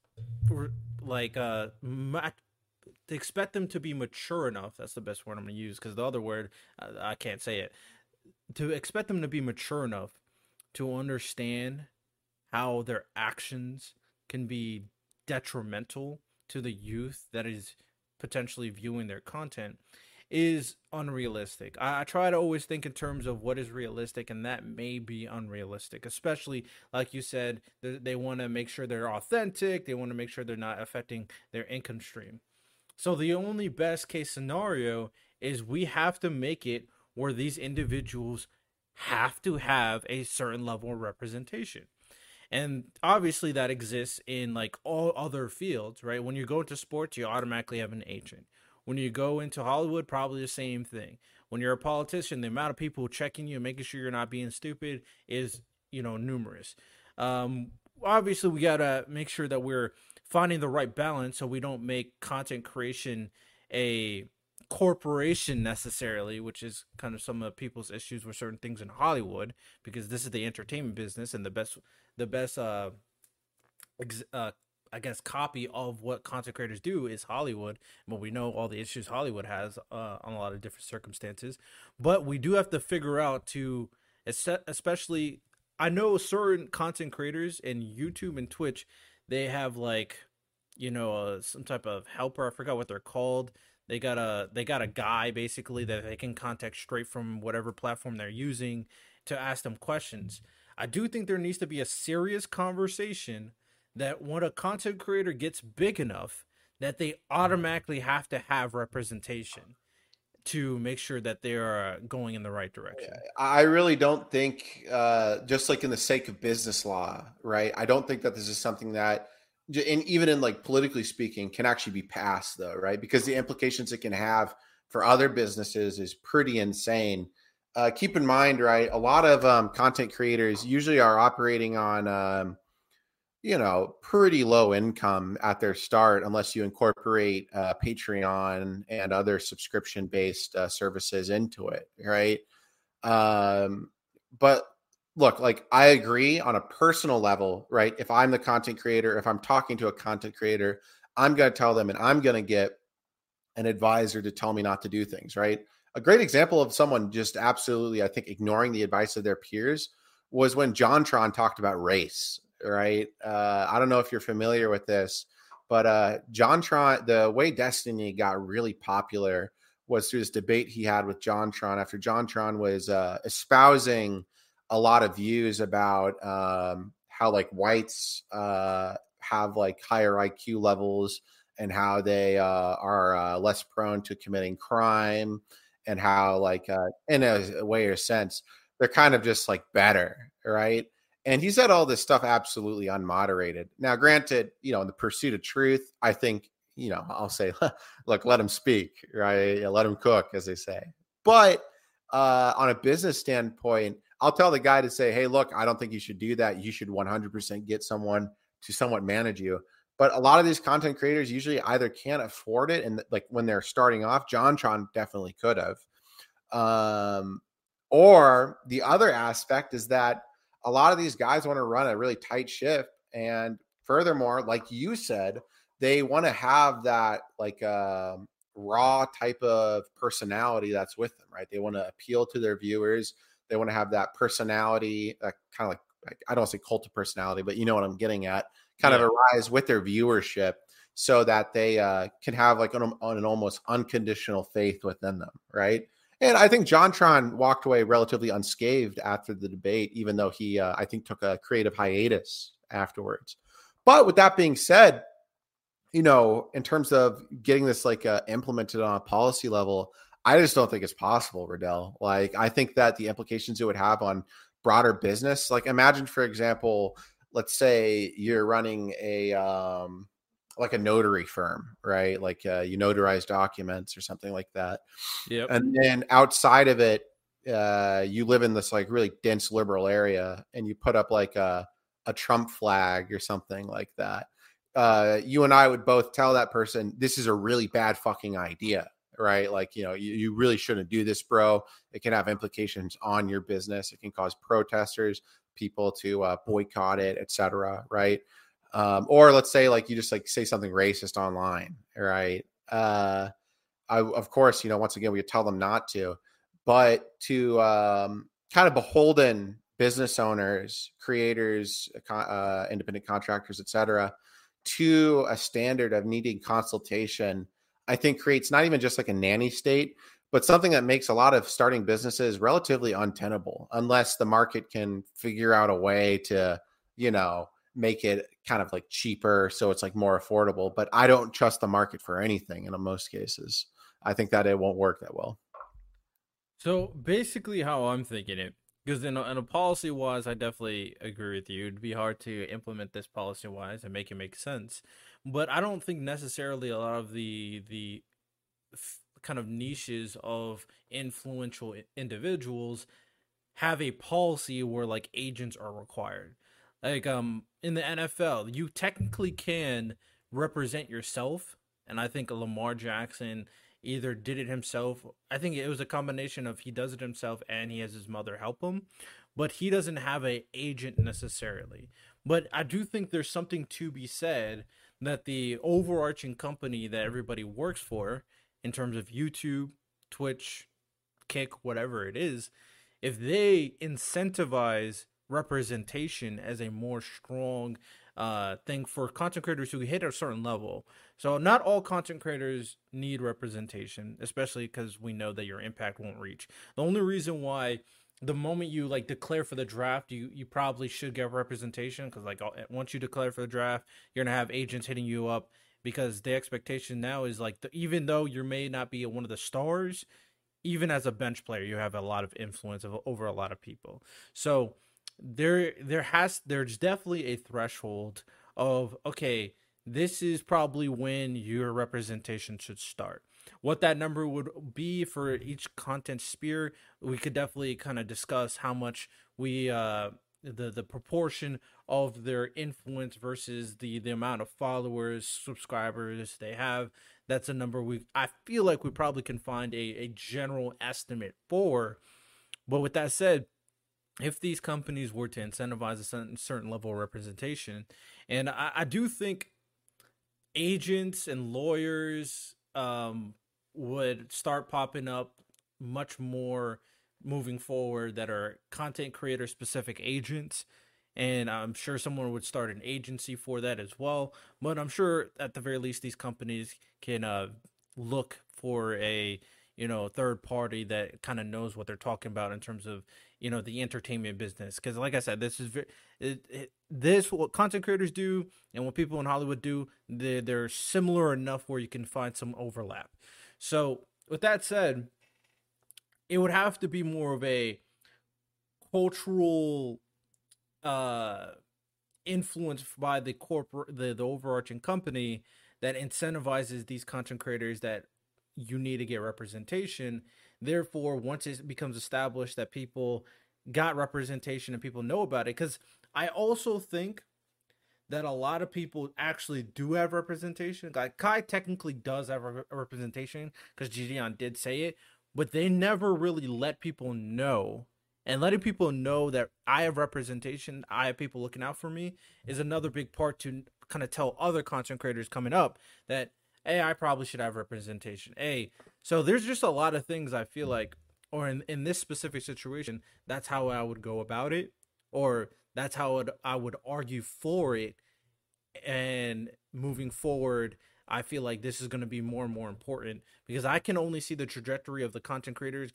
like uh to expect them to be mature enough that's the best word i'm to use because the other word I, I can't say it to expect them to be mature enough to understand how their actions can be detrimental to the youth that is potentially viewing their content is unrealistic. I, I, try to always think in terms of what is realistic, and that may be unrealistic, especially like you said, they, they want to make sure they're authentic, they want to make sure they're not affecting their income stream. So the only best case scenario is we have to make it where these individuals have to have a certain level of representation. And obviously that exists in like all other fields, right? When you go into sports, you automatically have an agent. When you go into Hollywood, probably the same thing. When you're a politician, the amount of people checking you and making sure you're not being stupid is, you know, numerous. Um, obviously, we gotta make sure that we're finding the right balance so we don't make content creation a corporation necessarily, which is kind of some of people's issues with certain things in Hollywood, because this is the entertainment business and the best, the best, uh, ex- uh I guess copy of what content creators do is Hollywood, but we know all the issues Hollywood has uh, on a lot of different circumstances. But we do have to figure out to, especially, I know certain content creators in YouTube and Twitch, they have like, you know, uh, some type of helper. I forgot what they're called. They got a they got a guy basically that they can contact straight from whatever platform they're using to ask them questions. I do think there needs to be a serious conversation that when a content creator gets big enough that they automatically have to have representation to make sure that they are going in the right direction. I really don't think, uh, just like in the sake of business law, right? I don't think that this is something that, and even in like politically speaking, can actually be passed though, right? Because the implications it can have for other businesses is pretty insane. Uh, keep in mind, right? A lot of um, content creators usually are operating on um, you know, pretty low income at their start, unless you incorporate uh, Patreon and other subscription based uh, services into it, right? Um, but look, like I agree on a personal level, right? If I'm the content creator, if I'm talking to a content creator, I'm going to tell them and I'm going to get an advisor to tell me not to do things, right? A great example of someone just absolutely, I think, ignoring the advice of their peers was when JonTron talked about race, right? Uh, I don't know if you're familiar with this, but uh, JonTron, the way Destiny got really popular was through this debate he had with JonTron after JonTron was uh, espousing a lot of views about um, how like whites uh, have like higher IQ levels and how they uh, are uh, less prone to committing crime and how like uh, in a way or sense they're kind of just like better, right? And he said all this stuff absolutely unmoderated. Now, granted, you know, in the pursuit of truth, I think, you know, I'll say, look, let him speak, right? Let him cook, as they say. But uh, on a business standpoint, I'll tell the guy to say, hey, look, I don't think you should do that. You should 100% get someone to somewhat manage you. But a lot of these content creators usually either can't afford it, and like when they're starting off, JonTron definitely could have. Um, or the other aspect is that a lot of these guys want to run a really tight shift. And furthermore, like you said, they want to have that like uh, raw type of personality that's with them, right? They want to appeal to their viewers. They want to have that personality, uh, kind of like, like, I don't say cult of personality, but you know what I'm getting at, kind yeah. of arise with their viewership so that they uh, can have like an, an almost unconditional faith within them, right? And I think JonTron walked away relatively unscathed after the debate, even though he, uh, I think, took a creative hiatus afterwards. but with that being said, you know, in terms of getting this like uh, implemented on a policy level, I just don't think it's possible, Riddell. Like, I think that the implications it would have on broader business, like, imagine, for example, let's say you're running a um, like a notary firm, right? Like uh, you notarize documents or something like that. Yeah. And then outside of it, uh, you live in this like really dense liberal area, and you put up like a a Trump flag or something like that. Uh, you and I would both tell that person this is a really bad fucking idea, right? Like, you know, you, you really shouldn't do this, bro. It can have implications on your business. It can cause protesters, people to uh, boycott it, etc. Right? Um, or let's say like you just like say something racist online, right? Uh, I of course you know once again we tell them not to, but to um, kind of beholden business owners, creators, uh, independent contractors, etc., to a standard of needing consultation, I think creates not even just like a nanny state, but something that makes a lot of starting businesses relatively untenable unless the market can figure out a way to, you know, make it kind of like cheaper so it's like more affordable. But I don't trust the market for anything in most cases. I think that it won't work that well. So basically, how I'm thinking it, because in a, in a policy wise, I definitely agree with you. It'd be hard to implement this policy wise and make it make sense. But I don't think necessarily a lot of the the kind of niches of influential individuals have a policy where like agents are required. Like um in the NFL, you technically can represent yourself, and I think Lamar Jackson either did it himself. I think it was a combination of he does it himself and he has his mother help him, but he doesn't have a agent necessarily. But I do think there's something to be said that the overarching company that everybody works for in terms of YouTube, Twitch, Kick, whatever it is, if they incentivize representation as a more strong uh, thing for content creators who hit a certain level. So not all content creators need representation, especially because we know that your impact won't reach. The only reason why the moment you like declare for the draft, you you probably should get representation because like once you declare for the draft, you're gonna have agents hitting you up because the expectation now is like the, even though you may not be one of the stars, even as a bench player, you have a lot of influence over a lot of people. So there there has there's definitely a threshold of okay this is probably when your representation should start. What that number would be for each content sphere we could definitely kind of discuss how much we uh the the proportion of their influence versus the the amount of followers subscribers they have. That's a number we i feel like we probably can find a, a general estimate for. But with that said if these companies were to incentivize a certain, level of representation, and I, I do think agents and lawyers um, would start popping up much more moving forward that are content creator specific agents and i'm sure someone would start an agency for that as well but i'm sure at the very least these companies can uh, look for a you know third party that kind of knows what they're talking about in terms of you know the entertainment business because like i said this is very it, it, this what content creators do and what people in hollywood do they're, they're similar enough where you can find some overlap so with that said it would have to be more of a cultural uh influence by the corporate the, the overarching company that incentivizes these content creators that you need to get representation. Therefore, once it becomes established that people got representation and people know about it, because I also think that a lot of people actually do have representation. Like Kai technically does have a representation because Jidion did say it, but they never really let people know. And letting people know that I have representation, I have people looking out for me, is another big part to kind of tell other content creators coming up that hey, I probably should have representation. Hey, so there's just a lot of things I feel like, or in, in this specific situation, that's how I would go about it, or that's how would, I would argue for it. And moving forward, I feel like this is going to be more and more important because I can only see the trajectory of the content creators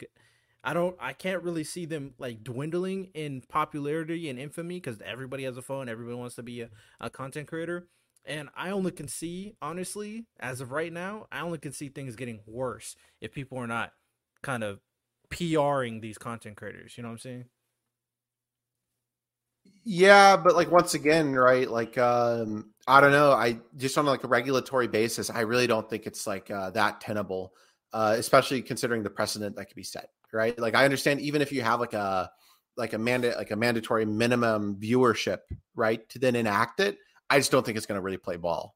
I don't I can't really see them like dwindling in popularity and infamy because everybody has a phone, everybody wants to be a, a content creator. And I only can see, honestly, as of right now, I only can see things getting worse if people are not kind of PRing these content creators. You know what I'm saying? Yeah, but like once again, right? Like um I don't know. I just on like a regulatory basis, I really don't think it's like uh, that tenable, uh, especially considering the precedent that could be set, right? Like I understand even if you have like a like a mandate like a mandatory minimum viewership, right, to then enact it, I just don't think it's going to really play ball.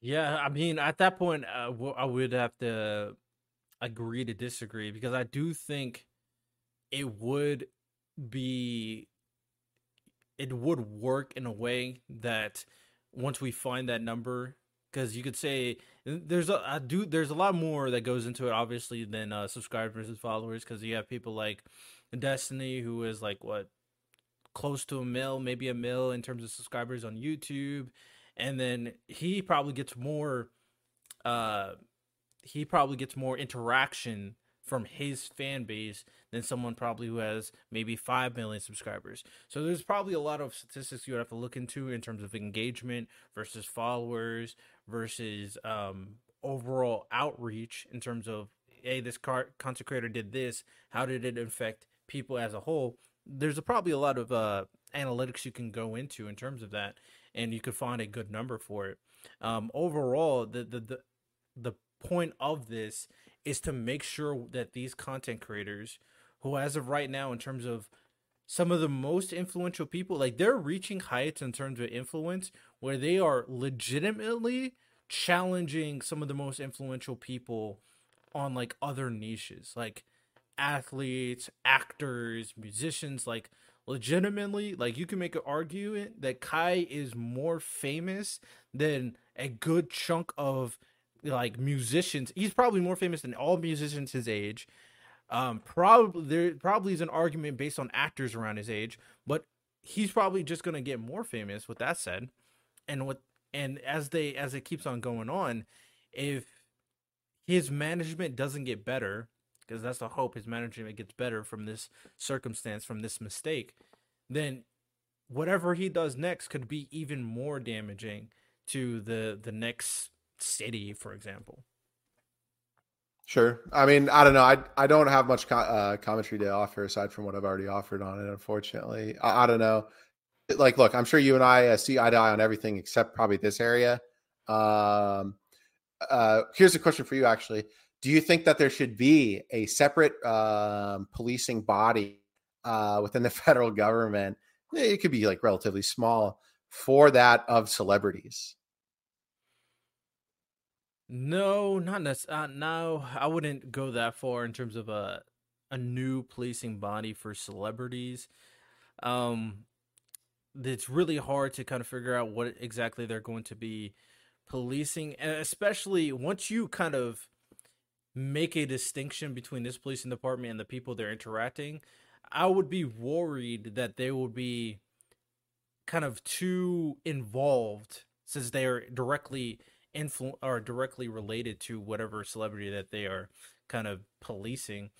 Yeah, I mean, at that point, uh, I would have to agree to disagree because I do think it would be it would work in a way that once we find that number because you could say there's a I do there's a lot more that goes into it obviously than uh, subscribers and followers because you have people like Destiny who is like what close to a mil maybe a mil in terms of subscribers on YouTube and then he probably gets more uh he probably gets more interaction from his fan base than someone probably who has maybe 5 million subscribers. So there's probably a lot of statistics you would have to look into in terms of engagement versus followers versus um, overall outreach in terms of, hey, this car- content creator did this. How did it affect people as a whole? There's a, probably a lot of uh, analytics you can go into in terms of that, and you could find a good number for it. Um, overall, the, the, the, the point of this is to make sure that these content creators who as of right now in terms of some of the most influential people like they're reaching heights in terms of influence where they are legitimately challenging some of the most influential people on like other niches like athletes actors musicians like legitimately like you can make an argument that kai is more famous than a good chunk of like musicians. He's probably more famous than all musicians his age. Um, probably there probably is an argument based on actors around his age, but he's probably just gonna get more famous. With that said, and what and as they as it keeps on going on, if his management doesn't get better, because that's the hope, his management gets better from this circumstance, from this mistake, then whatever he does next could be even more damaging to the the next city, for example. Sure. I mean, I don't know. I I don't have much co- uh, commentary to offer aside from what I've already offered on it. Unfortunately, I, I don't know. Like, look, I'm sure you and I uh, see eye to eye on everything except probably this area. Um, uh, here's a question for you, actually. Do you think that there should be a separate um, policing body uh, within the federal government? It could be like relatively small for that of celebrities. No, not necessarily. Uh, no, I wouldn't go that far in terms of a a new policing body for celebrities. Um, it's really hard to kind of figure out what exactly they're going to be policing, and especially once you kind of make a distinction between this policing department and the people they're interacting. I would be worried that they would be kind of too involved since they are directly influ- are directly related to whatever celebrity that they are kind of policing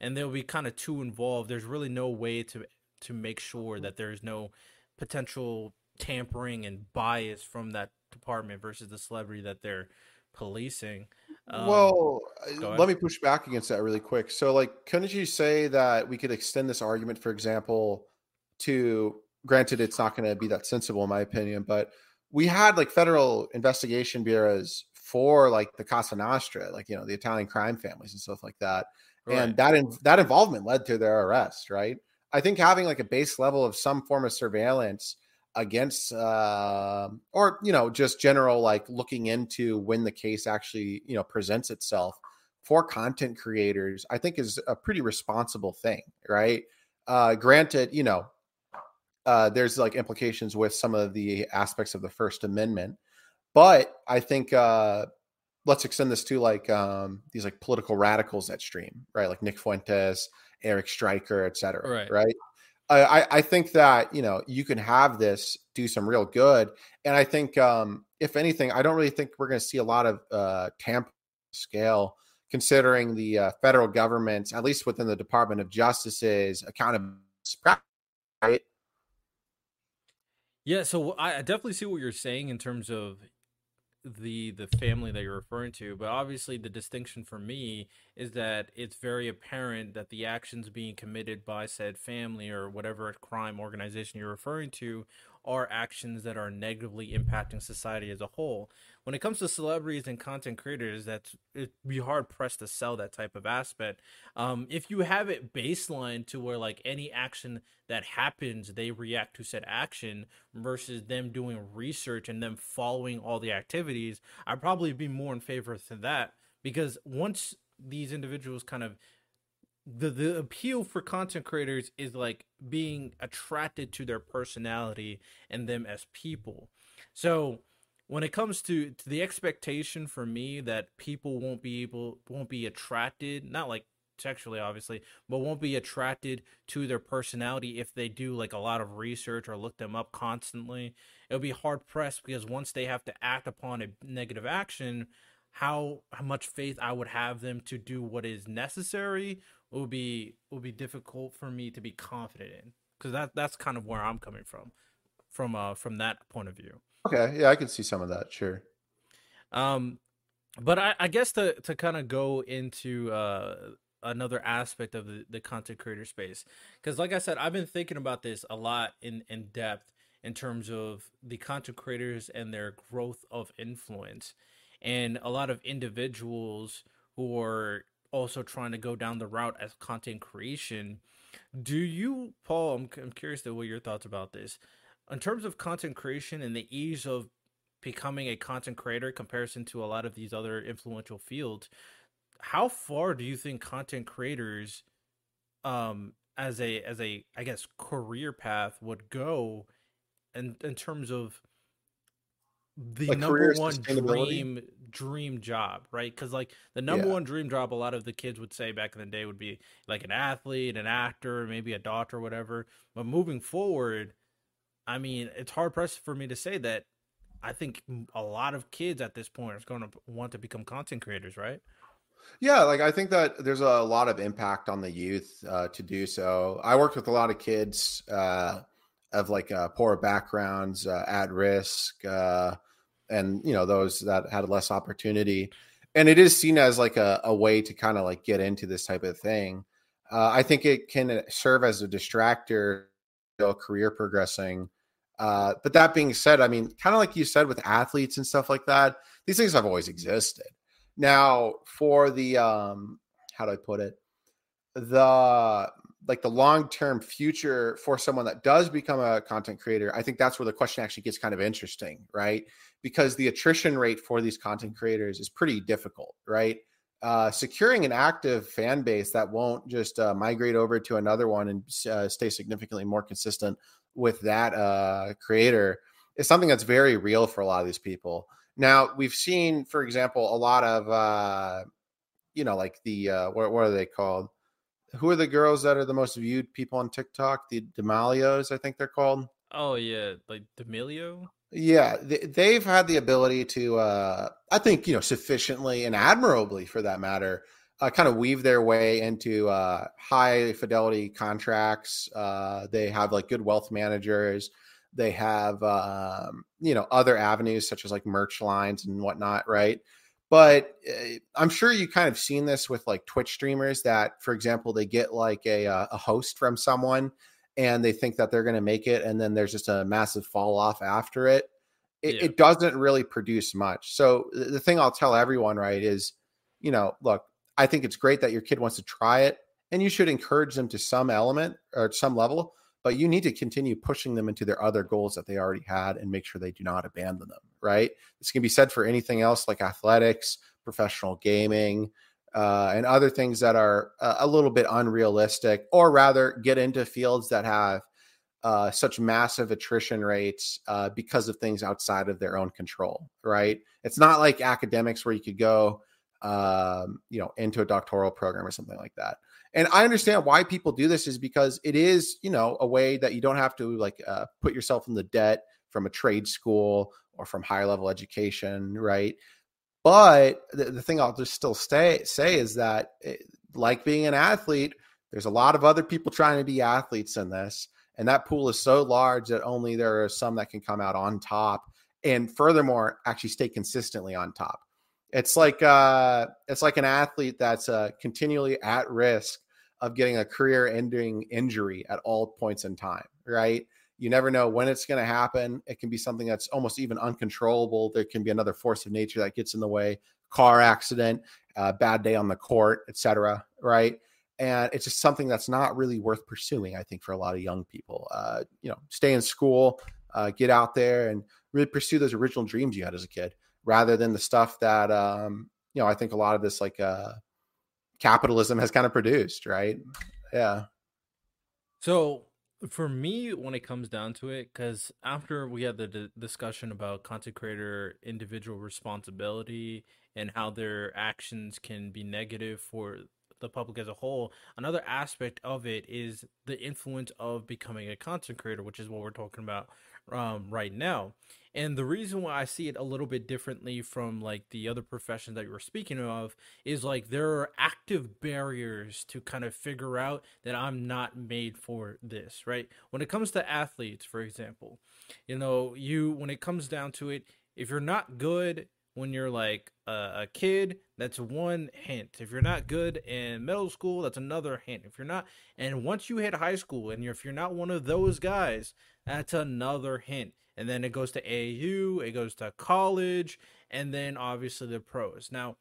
and they'll be kind of too involved there's really no way to to make sure that there's no potential tampering and bias from that department versus the celebrity that they're policing um, well uh, let me push back against that really quick so like couldn't you say that we could extend this argument for example to granted it's not going to be that sensible in my opinion but we had like federal investigation bureaus for like the Cosa Nostra, like you know the Italian crime families and stuff like that, right. and that in, that involvement led to their arrest. Right. I think having like a base level of some form of surveillance against, uh, or you know, just general like looking into when the case actually you know presents itself for content creators, I think is a pretty responsible thing. Right. Uh, granted, you know, uh, there's like implications with some of the aspects of the First Amendment. But I think uh, let's extend this to like um, these like political radicals that stream, right? Like Nick Fuentes, Eric Striker, et cetera, right? right? I, I think that you know you can have this do some real good, and I think um, if anything, I don't really think we're going to see a lot of uh, tamp scale considering the uh, federal government, at least within the Department of Justice's accountability, right? Yeah, so I definitely see what you're saying in terms of the the family that you're referring to but obviously the distinction for me is that it's very apparent that the actions being committed by said family or whatever crime organization you're referring to are actions that are negatively impacting society as a whole. When it comes to celebrities and content creators, that's it'd be hard pressed to sell that type of aspect. Um, if you have it baseline to where like any action that happens, they react to said action versus them doing research and them following all the activities, I'd probably be more in favor to that because once these individuals kind of the the appeal for content creators is like being attracted to their personality and them as people. So when it comes to, to the expectation for me that people won't be able won't be attracted, not like sexually obviously, but won't be attracted to their personality if they do like a lot of research or look them up constantly. It'll be hard pressed because once they have to act upon a negative action, how how much faith I would have them to do what is necessary will be will be difficult for me to be confident in because that that's kind of where I'm coming from from uh from that point of view. Okay, yeah, I can see some of that, sure. Um, but I, I guess to to kind of go into uh another aspect of the, the content creator space because like i said i've been thinking about this a lot in in depth in terms of the content creators and their growth of influence and a lot of individuals who are also trying to go down the route as content creation. Do you, Paul? I'm, I'm curious to what your thoughts about this. In terms of content creation and the ease of becoming a content creator comparison to a lot of these other influential fields, how far do you think content creators, um, as a as a I guess career path would go, in in terms of the like number one dream dream job, right? Because like the number yeah. one dream job, a lot of the kids would say back in the day would be like an athlete, an actor, maybe a doctor, whatever. But moving forward, I mean, it's hard pressed for me to say that. I think a lot of kids at this point are going to want to become content creators, right? Yeah, like I think that there's a lot of impact on the youth uh, to do so. I worked with a lot of kids uh, of like uh, poor backgrounds, uh, at risk, uh, and you know those that had less opportunity and it is seen as like a, a way to kind of like get into this type of thing uh, i think it can serve as a distractor career progressing uh, but that being said i mean kind of like you said with athletes and stuff like that these things have always existed now for the um how do i put it the like the long term future for someone that does become a content creator, I think that's where the question actually gets kind of interesting, right? Because the attrition rate for these content creators is pretty difficult, right? Uh, securing an active fan base that won't just uh, migrate over to another one and uh, stay significantly more consistent with that uh, creator is something that's very real for a lot of these people. Now, we've seen, for example, a lot of, uh, you know, like the, uh, what, what are they called? who are the girls that are the most viewed people on TikTok? The D'Amelios, I think they're called. Oh yeah, like D'Amelio. Yeah, they, have had the ability to, uh, I think, you know, sufficiently and admirably, for that matter, uh, kind of weave their way into uh, high fidelity contracts. Uh, they have like good wealth managers. They have, um, you know, other avenues such as like merch lines and whatnot, right? But uh, I'm sure you kind of seen this with like Twitch streamers that, for example, they get like a uh, a host from someone and they think that they're going to make it, and then there's just a massive fall off after it. It, yeah. it doesn't really produce much. So the thing I'll tell everyone, right, is, you know, look, I think it's great that your kid wants to try it, and you should encourage them to some element or some level but you need to continue pushing them into their other goals that they already had and make sure they do not abandon them, right? This can be said for anything else like athletics, professional gaming, uh, and other things that are a, little bit unrealistic, or rather get into fields that have uh, such massive attrition rates uh, because of things outside of their own control, right? It's not like academics where you could go, um, you know, into a doctoral program or something like that and i understand why people do this is because it is you know a way that you don't have to like uh, put yourself in the debt from a trade school or from higher level education right But the, the thing I'll just still stay, say is that, it, like being an athlete, there's a lot of other people trying to be athletes in this. And that pool is so large that only there are some that can come out on top. And furthermore, actually stay consistently on top. It's like uh, it's like an athlete that's uh, continually at risk of getting a career-ending injury at all points in time. Right? You never know when it's going to happen. It can be something that's almost even uncontrollable. There can be another force of nature that gets in the way, car accident, uh, bad day on the court, etc. Right? And it's just something that's not really worth pursuing. I think for a lot of young people, uh, you know, stay in school, uh, get out there, and really pursue those original dreams you had as a kid rather than the stuff that um, you know I think a lot of this like uh, capitalism has kind of produced, right? Yeah. So for me, when it comes down to it, because after we had the d- discussion about content creator individual responsibility and how their actions can be negative for the public as a whole, another aspect of it is the influence of becoming a content creator, which is what we're talking about um, right now. And the reason why I see it a little bit differently from like the other professions that you were speaking of is like there are active barriers to kind of figure out that I'm not made for this, right? When it comes to athletes, for example, you know, you when it comes down to it, if you're not good when you're like a, kid, that's one hint. If you're not good in middle school, that's another hint. If you're not, and once you hit high school, and you're, if you're not one of those guys, that's another hint. And then it goes to AAU, it goes to college, and then obviously the pros. Now,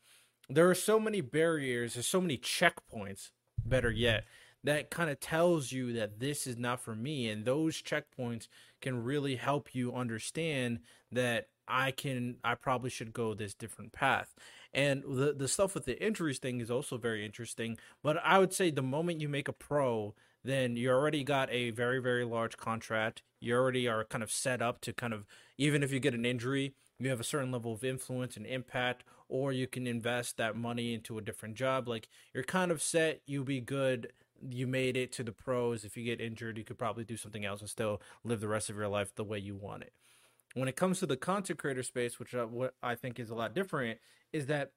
there are so many barriers, there's so many checkpoints, better yet, that kind of tells you that this is not for me. And those checkpoints can really help you understand that I can I probably should go this different path. And the the stuff with the injuries thing is also very interesting. But I would say the moment you make a pro, then you already got a very very large contract. You already are kind of set up to kind of even if you get an injury, you have a certain level of influence and impact or you can invest that money into a different job. Like you're kind of set. You'll be good. You made it to the pros. If you get injured you could probably do something else and still live the rest of your life the way you want it. When it comes to the content creator space, which I, what I think is a lot different, is that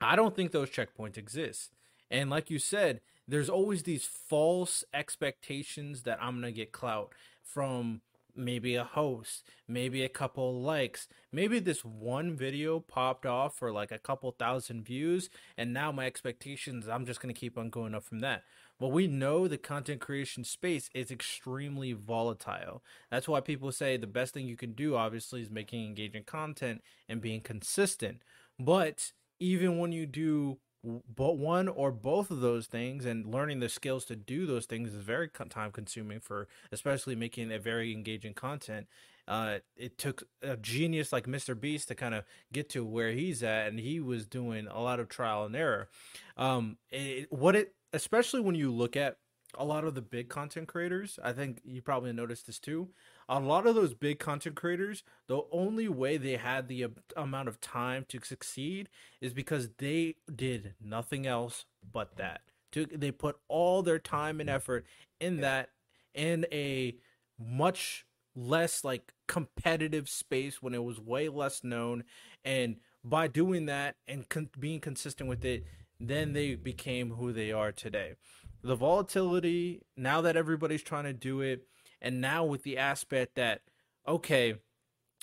I don't think those checkpoints exist. And like you said, there's always these false expectations that I'm gonna get clout from maybe a host, maybe a couple likes, maybe this one video popped off for like a couple thousand views, and now my expectations, I'm just gonna keep on going up from that. Well, we know the content creation space is extremely volatile. That's why people say the best thing you can do, obviously, is making engaging content and being consistent. But even when you do but one or both of those things and learning the skills to do those things is very time consuming for especially making a very engaging content uh, it took a genius like Mr. Beast to kind of get to where he's at, and he was doing a lot of trial and error. Um, it, what it especially when you look at a lot of the big content creators, I think you probably noticed this too. A lot of those big content creators, the only way they had the amount of time to succeed is because they did nothing else but that. They put all their time and effort in that in a much less like competitive space when it was way less known and by doing that and con- being consistent with it then they became who they are today. The volatility, now that everybody's trying to do it, and now with the aspect that, okay,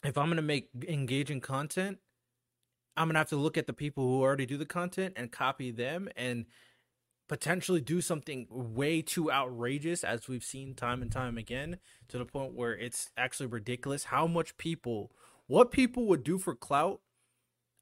if I'm going to make engaging content, I'm going to have to look at the people who already do the content and copy them and potentially do something way too outrageous, as we've seen time and time again, to the point where it's actually ridiculous how much people, what people would do for clout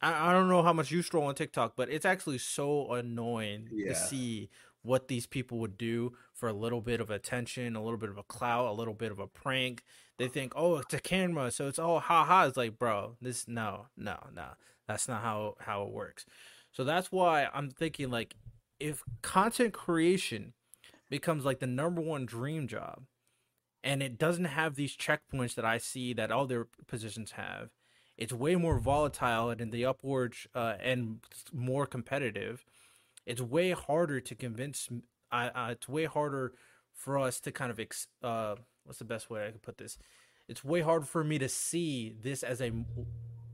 I, I don't know how much you stroll on TikTok, but it's actually so annoying yeah. to see what these people would do for a little bit of attention, a little bit of a clout, a little bit of a prank. They think, oh, it's a camera, so it's all ha ha. It's like, bro, this no, no, no. That's not how how it works. So that's why I'm thinking like if content creation becomes like the number one dream job and it doesn't have these checkpoints that I see that other positions have, it's way more volatile and in the upward uh, and more competitive. It's way harder to convince. Uh, it's way harder for us to kind of ex- uh, what's the best way I could put this? It's way harder for me to see this as a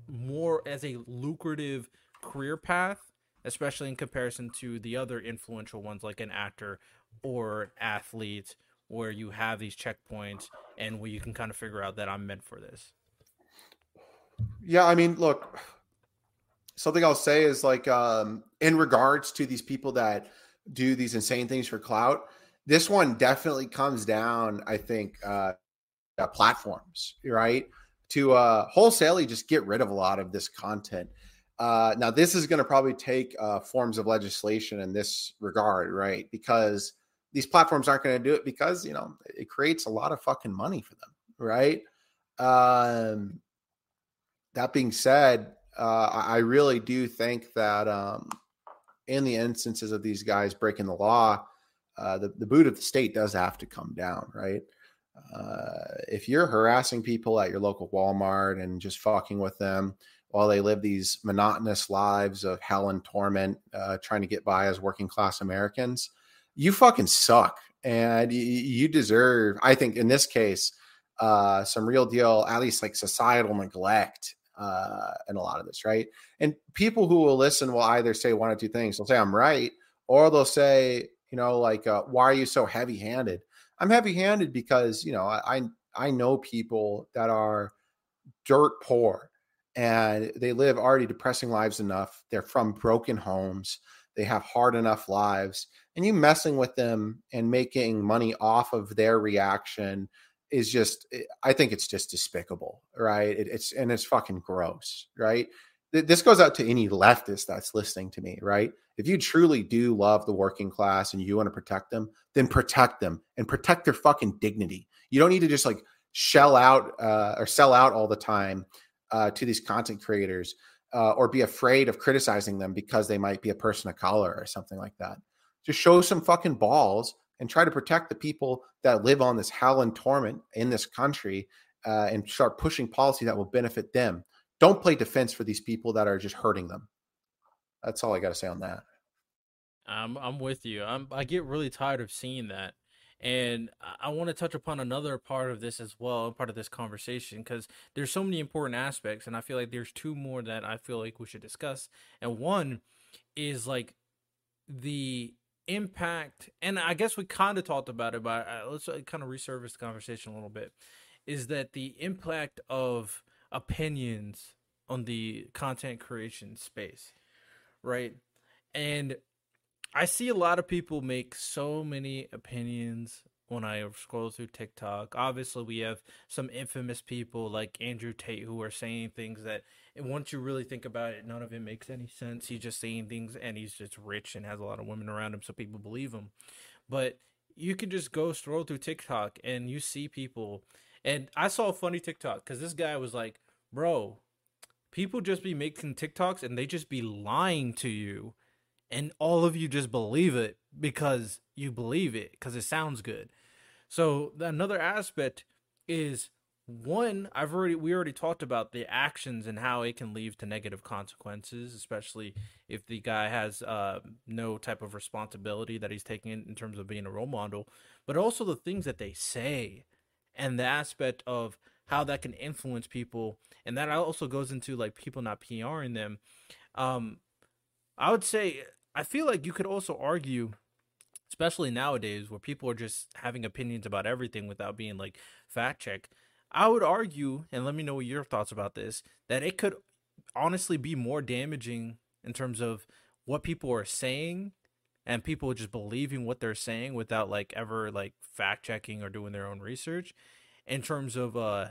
more as a lucrative career path, especially in comparison to the other influential ones like an actor or athlete, where you have these checkpoints and where you can kind of figure out that I'm meant for this. Yeah, I mean, look, something I'll say is like um in regards to these people that do these insane things for clout, this one definitely comes down, I think, uh, uh platforms, right? To uh wholesalely just get rid of a lot of this content. Uh, now, this is going to probably take uh, forms of legislation in this regard, right? Because these platforms aren't going to do it because you know it creates a lot of fucking money for them, right? Um, that being said, uh, I really do think that um, in the instances of these guys breaking the law, uh, the, the boot of the state does have to come down, right? Uh, if you're harassing people at your local Walmart and just fucking with them while they live these monotonous lives of hell and torment, uh, trying to get by as working class Americans, you fucking suck. And you, deserve, I think, in this case, uh, some real deal, at least like societal neglect uh, in a lot of this, right? And people who will listen will either say one or two things. They'll say, I'm right, or they'll say, you know, like, uh, why are you so heavy handed? I'm heavy handed because, you know, I, I know people that are dirt poor and they live already depressing lives enough. They're from broken homes. They have hard enough lives. And you messing with them and making money off of their reaction is just eh, i think it's just despicable right? It, it's and it's fucking gross right? This goes out to any leftist that's listening to me right? If you truly do love the working class and you want to protect them then protect them and protect their fucking dignity. You don't need to just like shell out uh, or sell out all the time uh, to these content creators uh, or be afraid of criticizing them because they might be a person of color or something like that. Just show some fucking balls and try to protect the people that live on this hell and torment in this country uh, and start pushing policy that will benefit them. Don't play defense for these people that are just hurting them. That's all I got to say on that. I'm I'm with you. I'm I get really tired of seeing that. And I want to touch upon another part of this as well, part of this conversation, because there's so many important aspects, and I feel like there's two more that I feel like we should discuss. And one is like the impact, and I guess we kind of talked about it, but uh, let's uh, kind of resurface the conversation a little bit. Is that the impact of opinions on the content creation space, right? And I see a lot of people make so many opinions when I scroll through TikTok. Obviously, we have some infamous people like Andrew Tate who are saying things that, once you really think about it, none of it makes any sense. He's just saying things and he's just rich and has a lot of women around him, so people believe him. But you can just go scroll through TikTok and you see people. And I saw a funny TikTok because this guy was like, bro, people just be making TikToks and they just be lying to you. And all of you just believe it because you believe it because it sounds good so another aspect is one I've already we already talked about the actions and how it can lead to negative consequences, especially if the guy has uh, no type of responsibility that he's taking in, in terms of being a role model, but also the things that they say and the aspect of how that can influence people, and that also goes into like people not PRing them. Um, I would say I feel like you could also argue especially nowadays where people are just having opinions about everything without being like fact checked. I would argue, and let me know your thoughts about this, that it could honestly be more damaging in terms of what people are saying and people just believing what they're saying without like ever like fact checking or doing their own research in terms of uh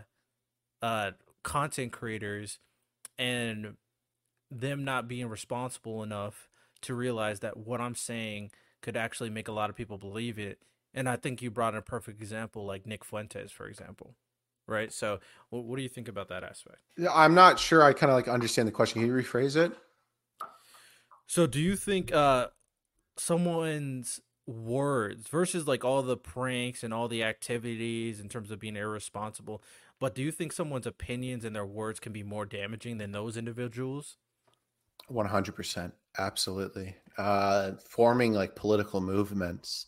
uh content creators and them not being responsible enough to realize that what I'm saying could actually make a lot of people believe it. And I think you brought a perfect example, like Nick Fuentes, for example. Right. So, what do you think about that aspect? I'm not sure. I kind of like understand the question. Can you rephrase it? So, do you think uh, someone's words versus like all the pranks and all the activities in terms of being irresponsible, but do you think someone's opinions and their words can be more damaging than those individuals? 100%. Absolutely. Uh, forming like political movements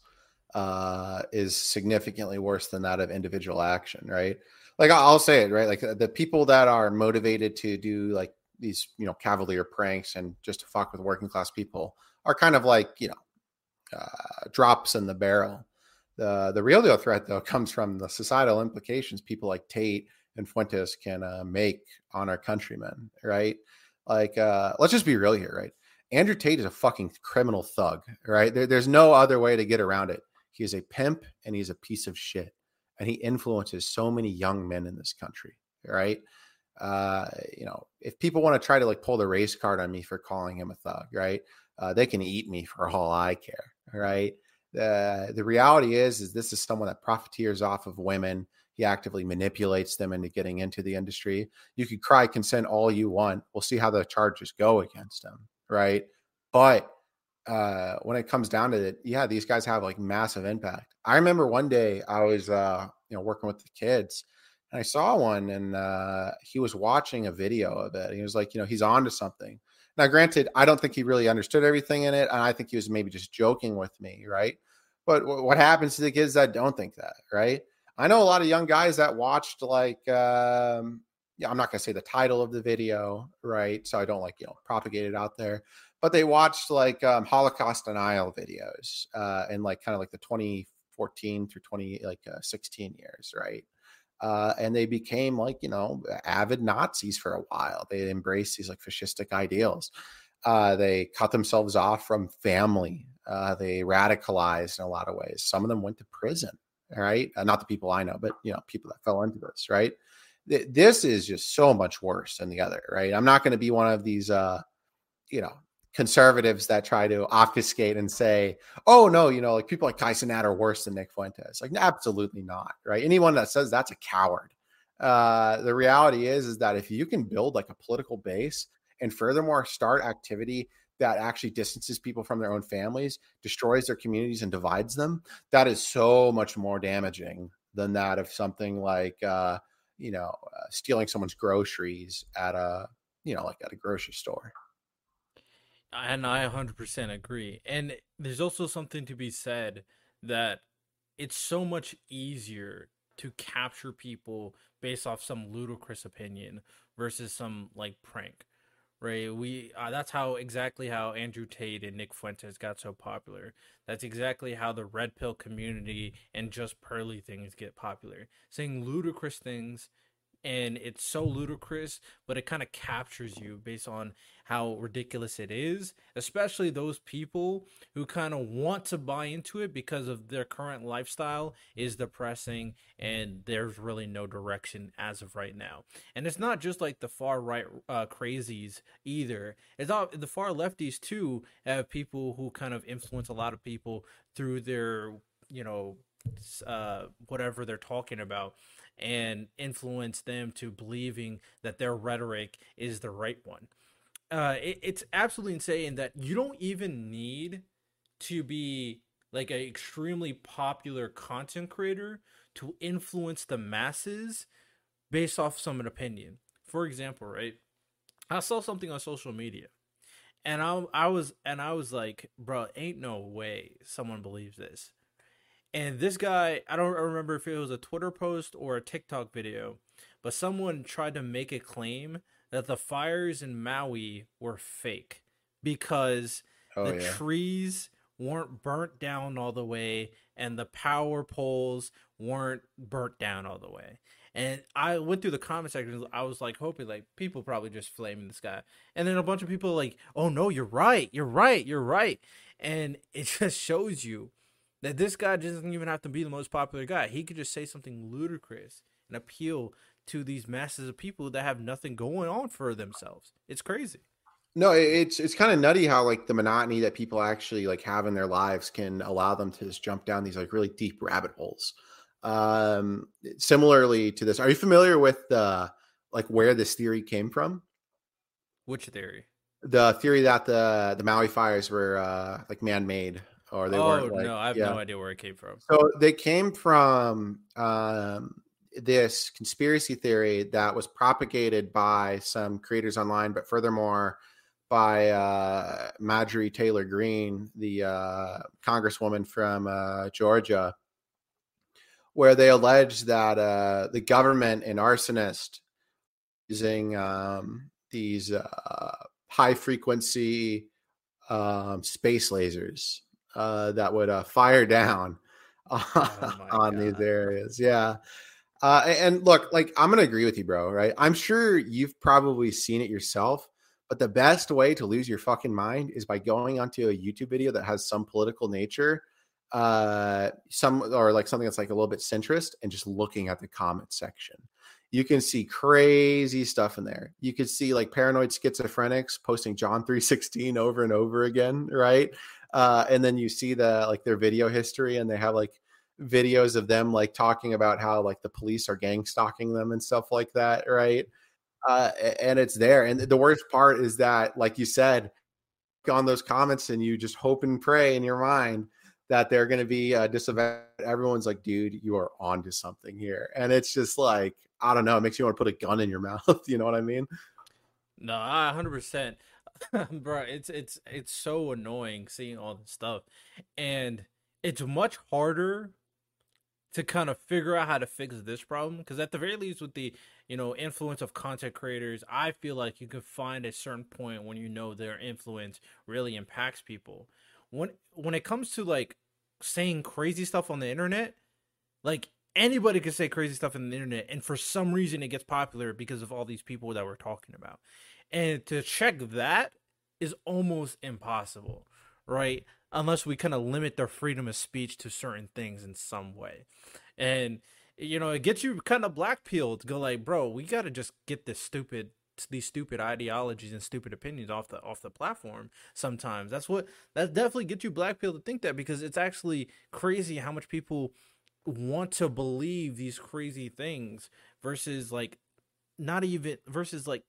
uh, is significantly worse than that of individual action, right? Like I'll say it, right? Like the people that are motivated to do like these you know cavalier pranks and just to fuck with working class people are kind of like you know uh, drops in the barrel. The the real deal threat though comes from the societal implications people like Tate and Fuentes can uh, make on our countrymen, right? Like, uh, let's just be real here, right? Andrew Tate is a fucking criminal thug, right? There, there's no other way to get around it. He is a pimp and he's a piece of shit, and he influences so many young men in this country, right? Uh, you know, if people want to try to like pull the race card on me for calling him a thug, right? Uh, they can eat me for all I care, right? The the reality is, is this is someone that profiteers off of women. He actively manipulates them into getting into the industry. You could cry consent all you want. We'll see how the charges go against him, right? But uh, when it comes down to it, yeah, these guys have like massive impact. I remember one day I was, uh, you know, working with the kids, and I saw one, and uh, he was watching a video of it. He was like, you know, he's on to something. Now, granted, I don't think he really understood everything in it, and I think he was maybe just joking with me, right? But what happens to the kids that don't think that, right? I know a lot of young guys that watched like, um, yeah, I'm not gonna say the title of the video, right? So I don't like you know propagate it out there, but they watched like um, Holocaust denial videos uh, in like kind of like the 2014 through 20 like uh, 16 years, right? Uh, and they became like you know avid Nazis for a while. They embraced these like fascistic ideals. Uh, they cut themselves off from family. Uh, they radicalized in a lot of ways. Some of them went to prison. Right, uh, not the people I know, but you know people that fell into this. Right, Th- this is just so much worse than the other. Right, I'm not going to be one of these, uh, you know, conservatives that try to obfuscate and say, oh, no, you know, like people like Kai Cenat are worse than Nick Fuentes. Like, absolutely not. Right. Anyone that says that's a coward. Uh, the reality is, is that if you can build like a political base and furthermore start activity that actually distances people from their own families, destroys their communities, and divides them, that is so much more damaging than that of something like, uh, you know, uh, stealing someone's groceries at a, you know, like at a grocery store. And I 100% agree. And there's also something to be said that it's so much easier to capture people based off some ludicrous opinion versus some like prank. Right? We uh, that's how exactly how Andrew Tate and Nick Fuentes got so popular. That's exactly how the red pill community and just pearly things get popular. Saying ludicrous things and it's so ludicrous, but it kind of captures you based on how ridiculous it is, especially those people who kind of want to buy into it because of their current lifestyle is depressing and there's really no direction as of right now. And it's not just like the far right uh, crazies either. It's not the far lefties too have people who kind of influence a lot of people through their, you know, uh, whatever they're talking about and influence them to believing that their rhetoric is the right one. Uh, it, it's absolutely insane that you don't even need to be like an extremely popular content creator to influence the masses based off some opinion. For example, right? I saw something on social media and I I was and I was like, bro, ain't no way someone believes this. And this guy, I don't remember if it was a Twitter post or a TikTok video, but someone tried to make a claim that the fires in Maui were fake because oh, the yeah. trees weren't burnt down all the way and the power poles weren't burnt down all the way. And I went through the comment section. I was like hoping like people probably just flaming this guy. And then a bunch of people like, "Oh no, you're right. You're right. You're right." And it just shows you that this guy doesn't even have to be the most popular guy. He could just say something ludicrous and appeal to these masses of people that have nothing going on for themselves. It's crazy. No, it's it's kind of nutty how like the monotony that people actually like have in their lives can allow them to just jump down these like really deep rabbit holes. Um similarly to this, are you familiar with the like where this theory came from? Which theory? The theory that the the Maui fires were uh like man-made or they oh, weren't. Like, no, I have yeah. no idea where it came from. So they came from um, this conspiracy theory that was propagated by some creators online, but furthermore by uh, Marjorie Taylor Greene, the uh, congresswoman from uh, Georgia, where they allege that uh, the government and arsonist using um, these uh, high frequency um, space lasers uh, that would uh, fire down oh on these areas. Yeah. Uh, and look, like I'm gonna agree with you, bro. Right? I'm sure you've probably seen it yourself. But the best way to lose your fucking mind is by going onto a YouTube video that has some political nature, uh, some or like something that's like a little bit centrist, and just looking at the comment section. You can see crazy stuff in there. You could see like paranoid schizophrenics posting John 316 over and over again, right? Uh, and then you see the like their video history and they have like videos of them like talking about how like the police are gang stalking them and stuff like that, right? Uh, and it's there. And the worst part is that, like you said, on those comments and you just hope and pray in your mind that they're going to be uh, disavowed. Everyone's like, dude, you are onto something here. And it's just like, I don't know. It makes you want to put a gun in your mouth. you know what I mean? No, I 100%. Bro, it's it's it's so annoying seeing all this stuff. And it's much harder to kind of figure out how to fix this problem because at the very least with the you know influence of content creators i feel like you can find a certain point when you know their influence really impacts people when when it comes to like saying crazy stuff on the internet like anybody can say crazy stuff on the internet and for some reason it gets popular because of all these people that we're talking about and to check that is almost impossible right unless we kind of limit their freedom of speech to certain things in some way. And you know, it gets you kind of black pilled to go like, bro, we got to just get this stupid these stupid ideologies and stupid opinions off the off the platform sometimes that's what that definitely gets you black pilled to think that because it's actually crazy how much people want to believe these crazy things versus like not even versus like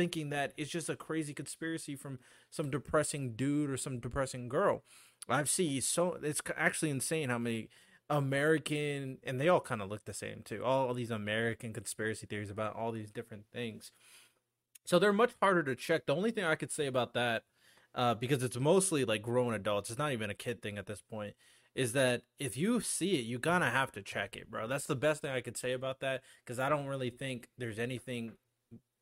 thinking that it's just a crazy conspiracy from some depressing dude or some depressing girl. I've seen so it's actually insane how many American and they all kind of look the same too. All, these American conspiracy theories about all these different things. So they're much harder to check. The only thing I could say about that, uh, because it's mostly like grown adults, it's not even a kid thing at this point, is that if you see it, you gonna have to check it, bro. That's the best thing I could say about that because I don't really think there's anything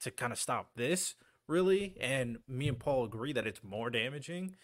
to kind of stop this really and me and paul agree that it's more damaging.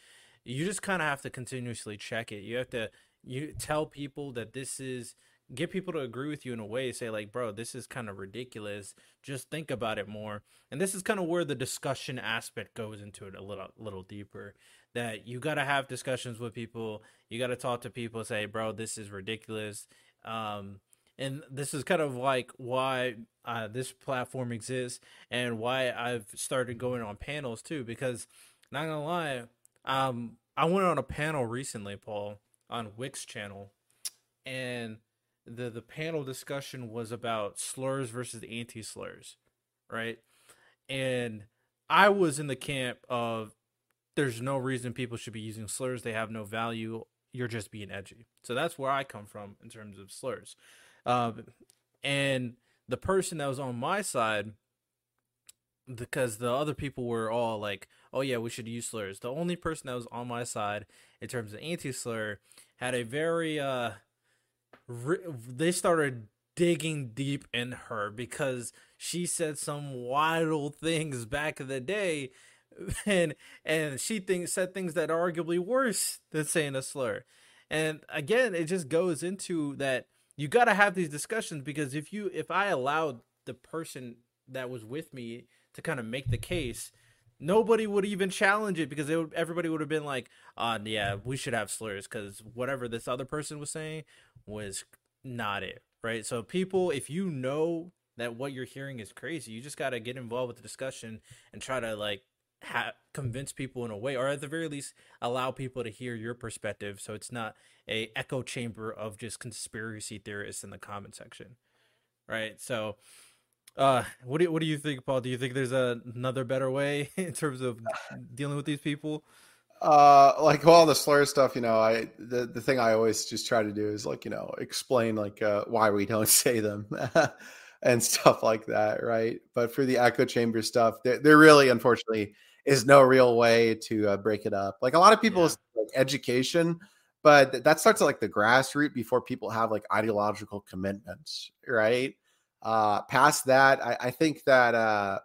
You just kind of have to continuously check it. You have to you tell people that this is get people to agree with you in a way say like bro this is kind of ridiculous. Just think about it more. And this is kind of where the discussion aspect goes into it a little little deeper. That you got to have discussions with people. You got to talk to people say bro this is ridiculous. Um and this is kind of like why uh, this platform exists and why I've started going on panels too. Because not gonna lie, um, I went on a panel recently, Paul, on Wix channel, and the the panel discussion was about slurs versus anti slurs, right? And I was in the camp of there's no reason people should be using slurs; they have no value. You're just being edgy. So that's where I come from in terms of slurs. Um, and the person that was on my side, because the other people were all like, "Oh yeah, we should use slurs." The only person that was on my side in terms of anti-slur had a very uh, they started digging deep in her because she said some wild things back in the day and and she thinks said things that are arguably worse than saying a slur and again it just goes into that you got to have these discussions because if you if I allowed the person that was with me to kind of make the case, nobody would even challenge it because would, everybody would have been like, "Uh, yeah, we should have slurs because whatever this other person was saying was not it." Right? So people, if you know that what you're hearing is crazy, you just got to get involved with the discussion and try to like ha- convince people in a way, or at the very least, allow people to hear your perspective, so it's not a echo chamber of just conspiracy theorists in the comment section, right? So, uh, what do you, what do you think, Paul? Do you think there's a, another better way in terms of dealing with these people? Uh, like all the slur stuff, you know, I the the thing I always just try to do is like you know explain like uh, why we don't say them. and stuff like that, right? But for the echo chamber stuff, they're, they're really, unfortunately, is no real way to uh, break it up. Like a lot of people, yeah. like education, but that starts at like the grassroots before people have like ideological commitments, right? Uh, past that, I, I think that uh,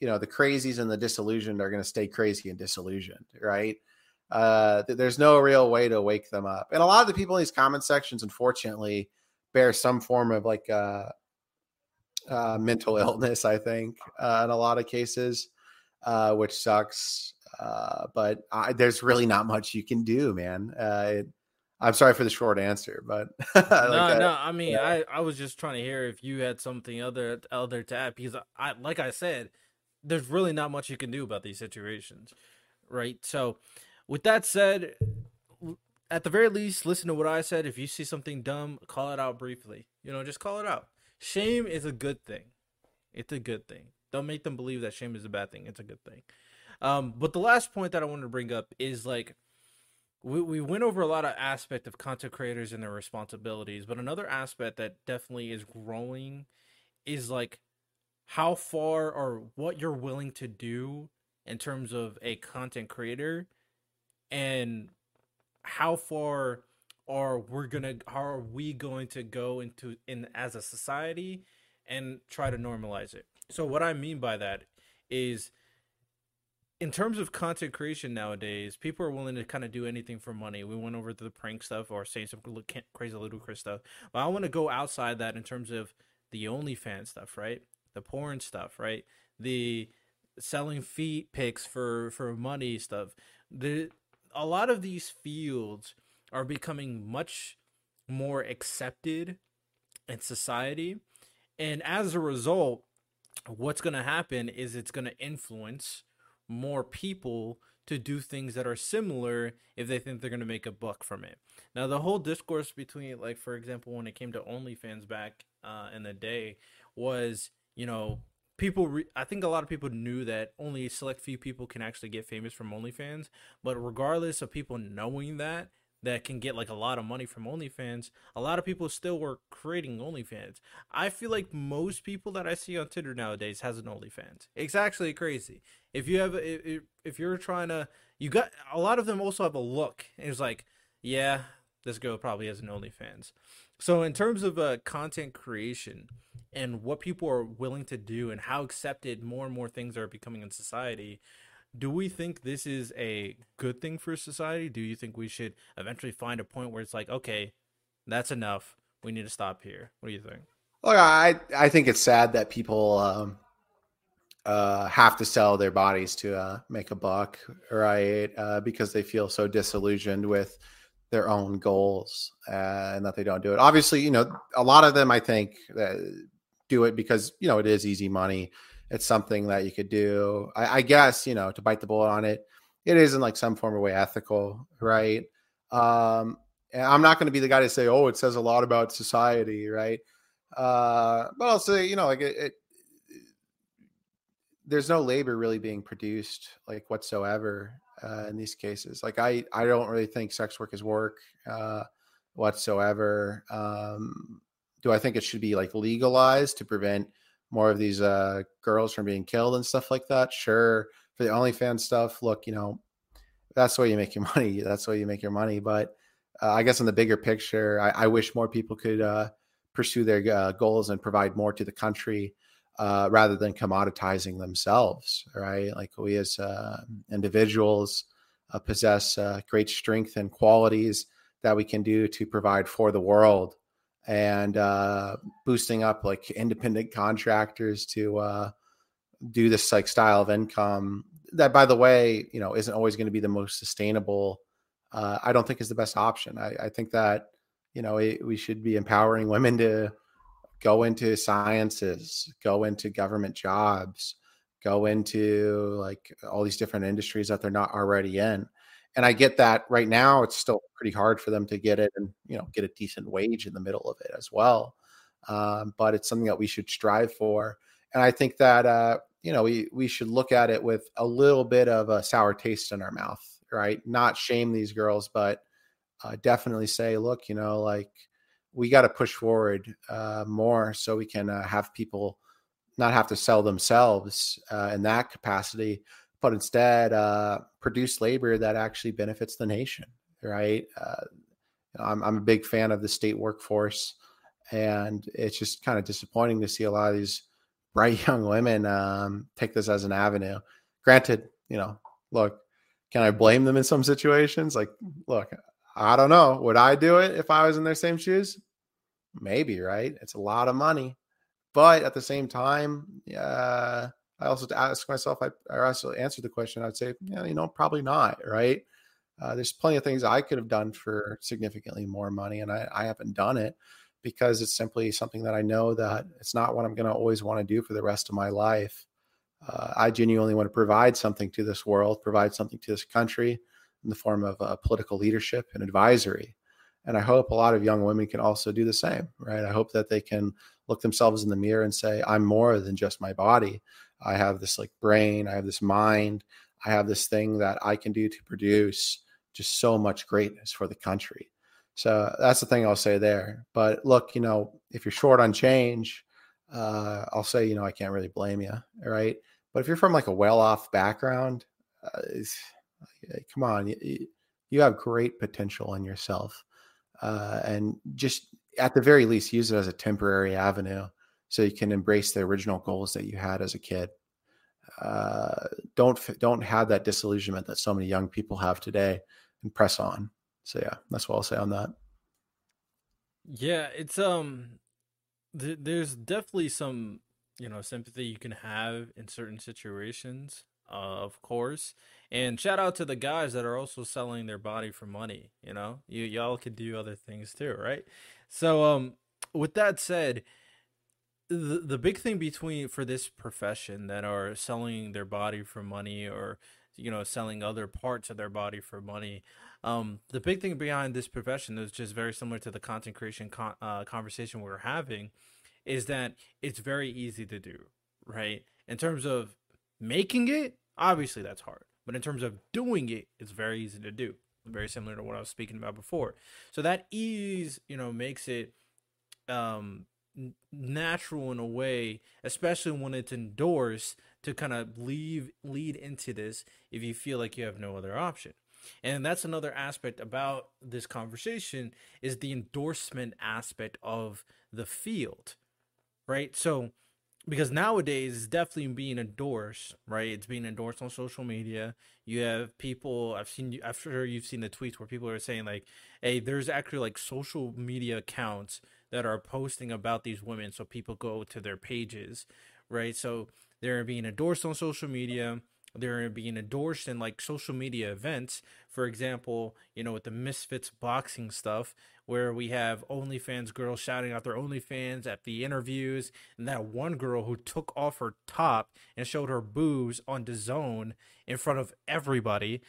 you know the crazies and the disillusioned are going to stay crazy and disillusioned, right? Uh, there's no real way to wake them up, and a lot of the people in these comment sections, unfortunately, bear some form of like uh, uh, mental illness. I think uh, in a lot of cases, uh, which sucks. Uh, but I, there's really not much you can do, man. Uh, it, I'm sorry for the short answer, but like no, no. I mean, yeah. I, I was just trying to hear if you had something other other to add because I, like I said, there's really not much you can do about these situations, right? So, with that said, at the very least, listen to what I said. If you see something dumb, call it out briefly. You know, just call it out. Shame is a good thing. It's a good thing. Don't make them believe that shame is a bad thing. It's a good thing. Um, but the last point that I wanted to bring up is like we, we went over a lot of aspect of content creators and their responsibilities, but another aspect that definitely is growing is like how far or what you're willing to do in terms of a content creator and how far are we're gonna how are we going to go into in as a society and try to normalize it so what i mean by that is in terms of content creation nowadays, people are willing to kind of do anything for money. We went over the prank stuff or saying some crazy ludicrous stuff, but I want to go outside that in terms of the OnlyFans stuff, right? The porn stuff, right? The selling feet pics for for money stuff. The a lot of these fields are becoming much more accepted in society, and as a result, what's going to happen is it's going to influence more people to do things that are similar if they think they're going to make a buck from it. Now, the whole discourse between, like, for example, when it came to OnlyFans back uh, in the day, was, you know, people, re- I think a lot of people knew that only select few people can actually get famous from OnlyFans. But regardless of people knowing that, that can get like a lot of money from OnlyFans, a lot of people still were creating OnlyFans. I feel like most people that I see on Tinder nowadays has an OnlyFans. It's actually crazy. If you have, if, you're trying to, you got a lot of them also have a look. It's like, yeah, this girl probably has an OnlyFans. So in terms of uh, content creation and what people are willing to do and how accepted more and more things are becoming in society, do we think this is a good thing for society? Do you think we should eventually find a point where it's like, okay, that's enough. We need to stop here. What do you think? Look, I I think it's sad that people um, uh, have to sell their bodies to uh, make a buck, right? Uh, because they feel so disillusioned with their own goals uh, and that they don't do it. Obviously, you know, a lot of them I think uh, do it because you know it is easy money it's something that you could do. I, I guess you know to bite the bullet on it. It is in like some form of way ethical, right? Um, I'm not going to be the guy to say, "Oh, it says a lot about society," right? Uh, but I'll say, you know, like it, it, there's no labor really being produced like whatsoever uh, in these cases. Like I, I don't really think sex work is work uh, whatsoever. Um, do I think it should be like legalized to prevent more of these uh, girls from being killed and stuff like that. Sure, for the OnlyFans stuff, look, you know, that's the way you make your money. That's the way you make your money. But uh, I guess in the bigger picture, I, I wish more people could uh, pursue their uh, goals and provide more to the country uh, rather than commoditizing themselves. Right, like we as uh, individuals possess great strength and qualities that we can do to provide for the world and uh, boosting up like independent contractors to uh, do this like style of income that by the way you know isn't always going to be the most sustainable uh, i don't think is the best option. I, I think that you know it, we should be empowering women to go into sciences go into government jobs go into like all these different industries that they're not already in and I get that right now it's still pretty hard for them to get it and you know get a decent wage in the middle of it as well. Um, but it's something that we should strive for, and I think that uh, you know we we should look at it with a little bit of a sour taste in our mouth, right? Not shame these girls, but uh, definitely say, look, you know, like we got to push forward uh, more so we can uh, have people not have to sell themselves uh, in that capacity but instead uh, produce labor that actually benefits the nation, right? Uh, I'm, I'm a big fan of the state workforce, and it's just kind of disappointing to see a lot of these bright young women um, take this as an avenue. Granted, you know, look, can I blame them in some situations? Like, look, I don't know. Would I do it if I was in their same shoes? Maybe, right? It's a lot of money. But at the same time, yeah, I also ask myself, I, also answer the question, I'd say, yeah, you know, probably not, right? Uh, there's plenty of things I could have done for significantly more money, and I, I haven't done it because it's simply something that I know that it's not what I'm going to always want to do for the rest of my life. Uh, I genuinely want to provide something to this world, provide something to this country in the form of uh, political leadership and advisory. And I hope a lot of young women can also do the same, right? I hope that they can look themselves in the mirror and say, I'm more than just my body. I have this like brain, I have this mind, I have this thing that I can do to produce just so much greatness for the country. So that's the thing I'll say there. But look, you know, if you're short on change, uh, I'll say, you know, I can't really blame you, right? But if you're from like a well-off background, uh, come on, you, you, have great potential in yourself, uh, and just at the very least, use it as a temporary avenue so you can embrace the original goals that you had as a kid. Uh, don't don't have that disillusionment that so many young people have today, and press on. So yeah, that's what I'll say on that. Yeah, it's um, th- there's definitely some you know sympathy you can have in certain situations, uh, of course. And shout out to the guys that are also selling their body for money. You know, you y'all can do other things too, right? So um, with that said the the big thing between for this profession that are selling their body for money or you know selling other parts of their body for money um the big thing behind this profession is just very similar to the content creation con- uh, conversation we we're having is that it's very easy to do right? In terms of making it obviously that's hard but in terms of doing it it's very easy to do very similar to what i was speaking about before. So that ease you know makes it um natural in a way, especially when it's endorsed to kind of leave lead into this if you feel like you have no other option. And that's another aspect about this conversation is the endorsement aspect of the field. Right? So because nowadays it's definitely being endorsed, right? It's being endorsed on social media. You have people I've seen I'm sure you've seen the tweets where people are saying like, "Hey, there's actually like social media accounts that are posting about these women so people go to their pages, right? So they're being endorsed on social media. They're being endorsed in like social media events. For example, you know, with the Misfits boxing stuff, where we have OnlyFans girls shouting out their OnlyFans at the interviews, and that one girl who took off her top and showed her boobs on DAZN in front of everybody,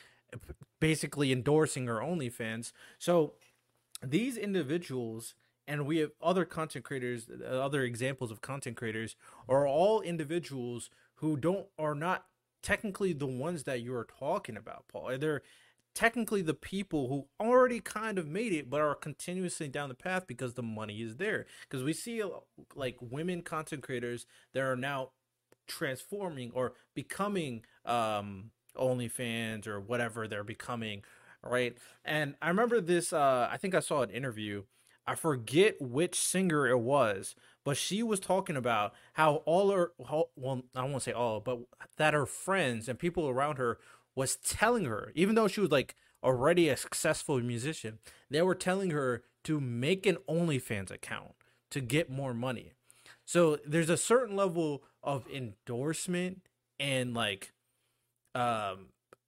basically endorsing her OnlyFans. So these individuals and we have other content creators other examples of content creators are all individuals who don't are not technically the ones that you're talking about paul. They're technically the people who already kind of made it but are continuously down the path because the money is there. Because we see like women content creators that are now transforming or becoming um OnlyFans or whatever they're becoming right? And i remember this uh i think i saw an interview I forget which singer it was, but she was talking about how all her, well, I won't say all, but that her friends and people around her was telling her, even though she was like already a successful musician, they were telling her to make an OnlyFans account to get more money. So there's a certain level of endorsement and like um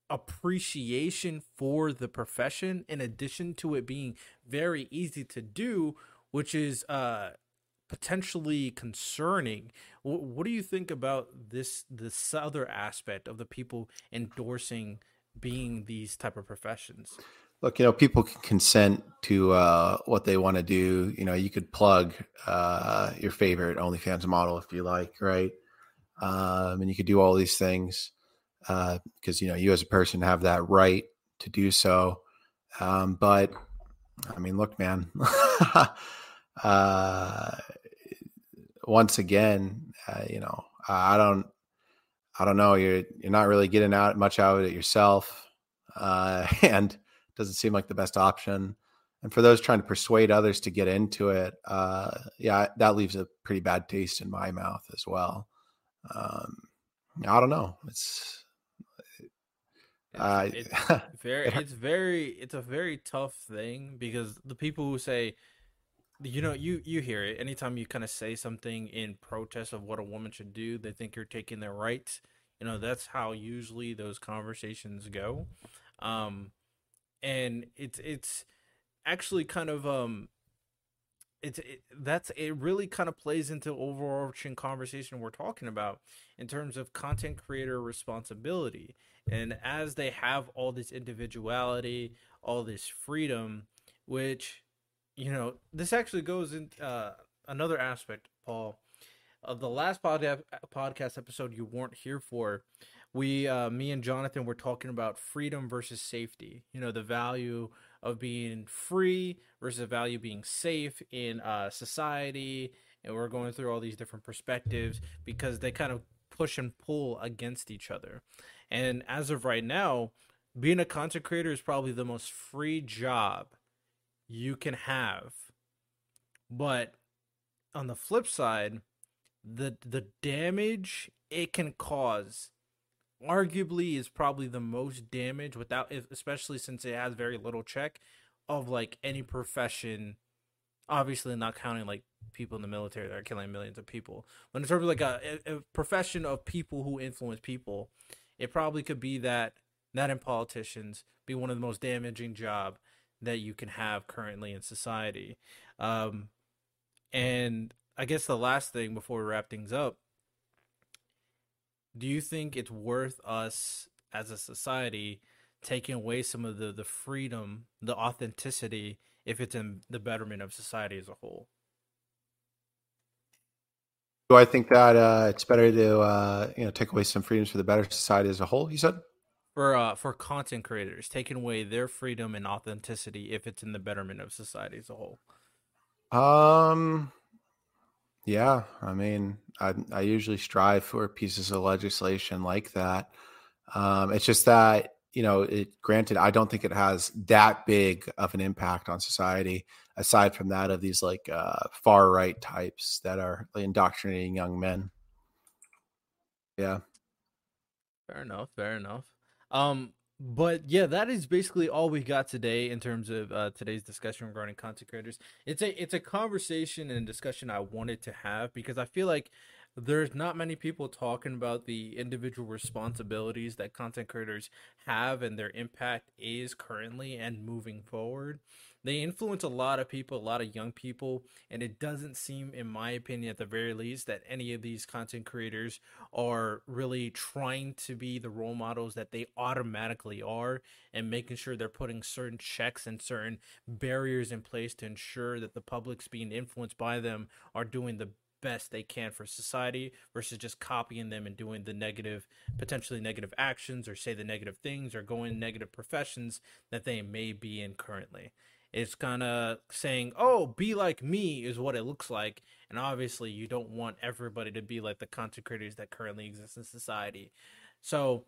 appreciation for the profession in addition to it being very easy to do which is uh potentially concerning. What, what do you think about this this other aspect of the people endorsing being these type of professions? Look you know people can consent to uh, what they want to do. You know you could plug uh, your favorite onlyfans model if you like right? Um, and you could do all these things because uh, you know you as a person have that right to do so. Um, but I mean, look, man. uh, once again, uh, you know, I don't, I don't know. You're you're not really getting out much out of it yourself, uh, and doesn't seem like the best option. And for those trying to persuade others to get into it, uh, yeah, that leaves a pretty bad taste in my mouth as well. Um, I don't know. It's uh, it's, it's very it's very it's a very tough thing because the people who say you know you you hear it. Anytime you kind of say something in protest of what a woman should do they think you're taking their rights. You know that's how usually those conversations go. Um and it's it's actually kind of um it's it, that's it really kind of plays into overarching conversation we're talking about in terms of content creator responsibility and as they have all this individuality all this freedom which you know this actually goes in uh, another aspect paul. Of the last podcast podcast episode you weren't here for we uh, me and jonathan were talking about freedom versus safety. You know the value of being free versus the value being safe in uh, society. And we're going through all these different perspectives because they kind of push and pull against each other and as of right now being a content creator is probably the most free job you can have. But on the flip side the the damage it can cause arguably is probably the most damage without especially since it has very little check of like any profession. Obviously not counting like people in the military that are killing millions of people. But in terms of like a, a profession of people who influence people it probably could be that that in politicians be one of the most damaging job that you can have currently in society um and I guess the last thing before we wrap things up, do you think it's worth us as a society taking away some of the the freedom, the authenticity, if it's in the betterment of society as a whole? Do I think that uh, it's better to uh, you know take away some freedoms for the better society as a whole? You said for uh, for content creators, taking away their freedom and authenticity if it's in the betterment of society as a whole. Um, yeah, I mean, I I usually strive for pieces of legislation like that. Um, it's just that you know, it granted, I don't think it has that big of an impact on society. Aside from that, of these like uh, far right types that are indoctrinating young men. Yeah. Fair enough. Fair enough. Um, but yeah, that is basically all we got today in terms of uh, today's discussion regarding content creators. It's a it's a conversation and discussion I wanted to have because I feel like there's not many people talking about the individual responsibilities that content creators have and their impact is currently and moving forward they influence a lot of people, a lot of young people, and it doesn't seem, in my opinion, at the very least, that any of these content creators are really trying to be the role models that they automatically are and making sure they're putting certain checks and certain barriers in place to ensure that the public's being influenced by them are doing the best they can for society versus just copying them and doing the negative potentially negative actions or say the negative things or going negative professions that they may be in currently it's kind of saying, "Oh, be like me" is what it looks like, and obviously you don't want everybody to be like the content creators that currently exist in society. So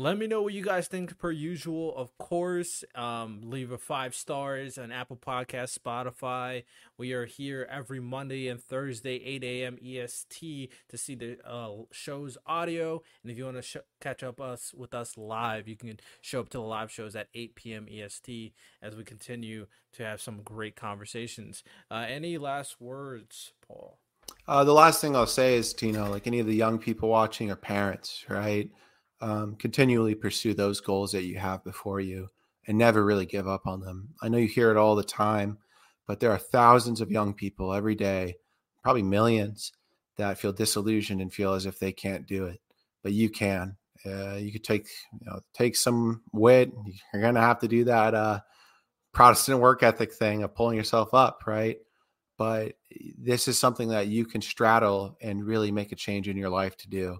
let me know what you guys think per usual. Of course, um, leave a five stars on Apple Podcast, Spotify. We are here every Monday and Thursday, 8 a.m. EST to see the uh, show's audio. And if you want to sh- catch up us with us live, you can show up to the live shows at 8 p.m. EST as we continue to have some great conversations. Uh, any last words, Paul? Uh, the last thing I'll say is, Tino, like any of the young people watching or parents, right? Um, continually pursue those goals that you have before you and never really give up on them. I know you hear it all the time, but there are thousands of young people every day, probably millions, that feel disillusioned and feel as if they can't do it. But you can. Uh, you could take, you know, take some wit. You're to have to do that uh, Protestant work ethic thing of pulling yourself up, right? But this is something that you can straddle and really make a change in your life to do,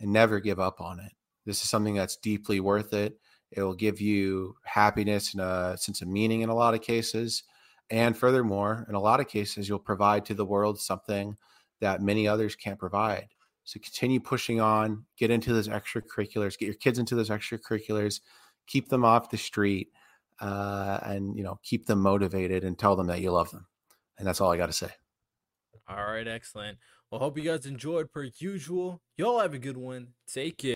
and never give up on it. This is something that's deeply worth it. It will give you happiness and a sense of meaning in a lot of cases. And furthermore, in a lot of cases, you'll provide to the world something that many others can't provide. So continue pushing on, get into those extracurriculars, get your kids into those extracurriculars, keep them off the street, uh, and you know keep them motivated and tell them that you love them. And that's all I got to say. All right, excellent. Well, hope you guys enjoyed per usual. Y'all have a good one. Take care.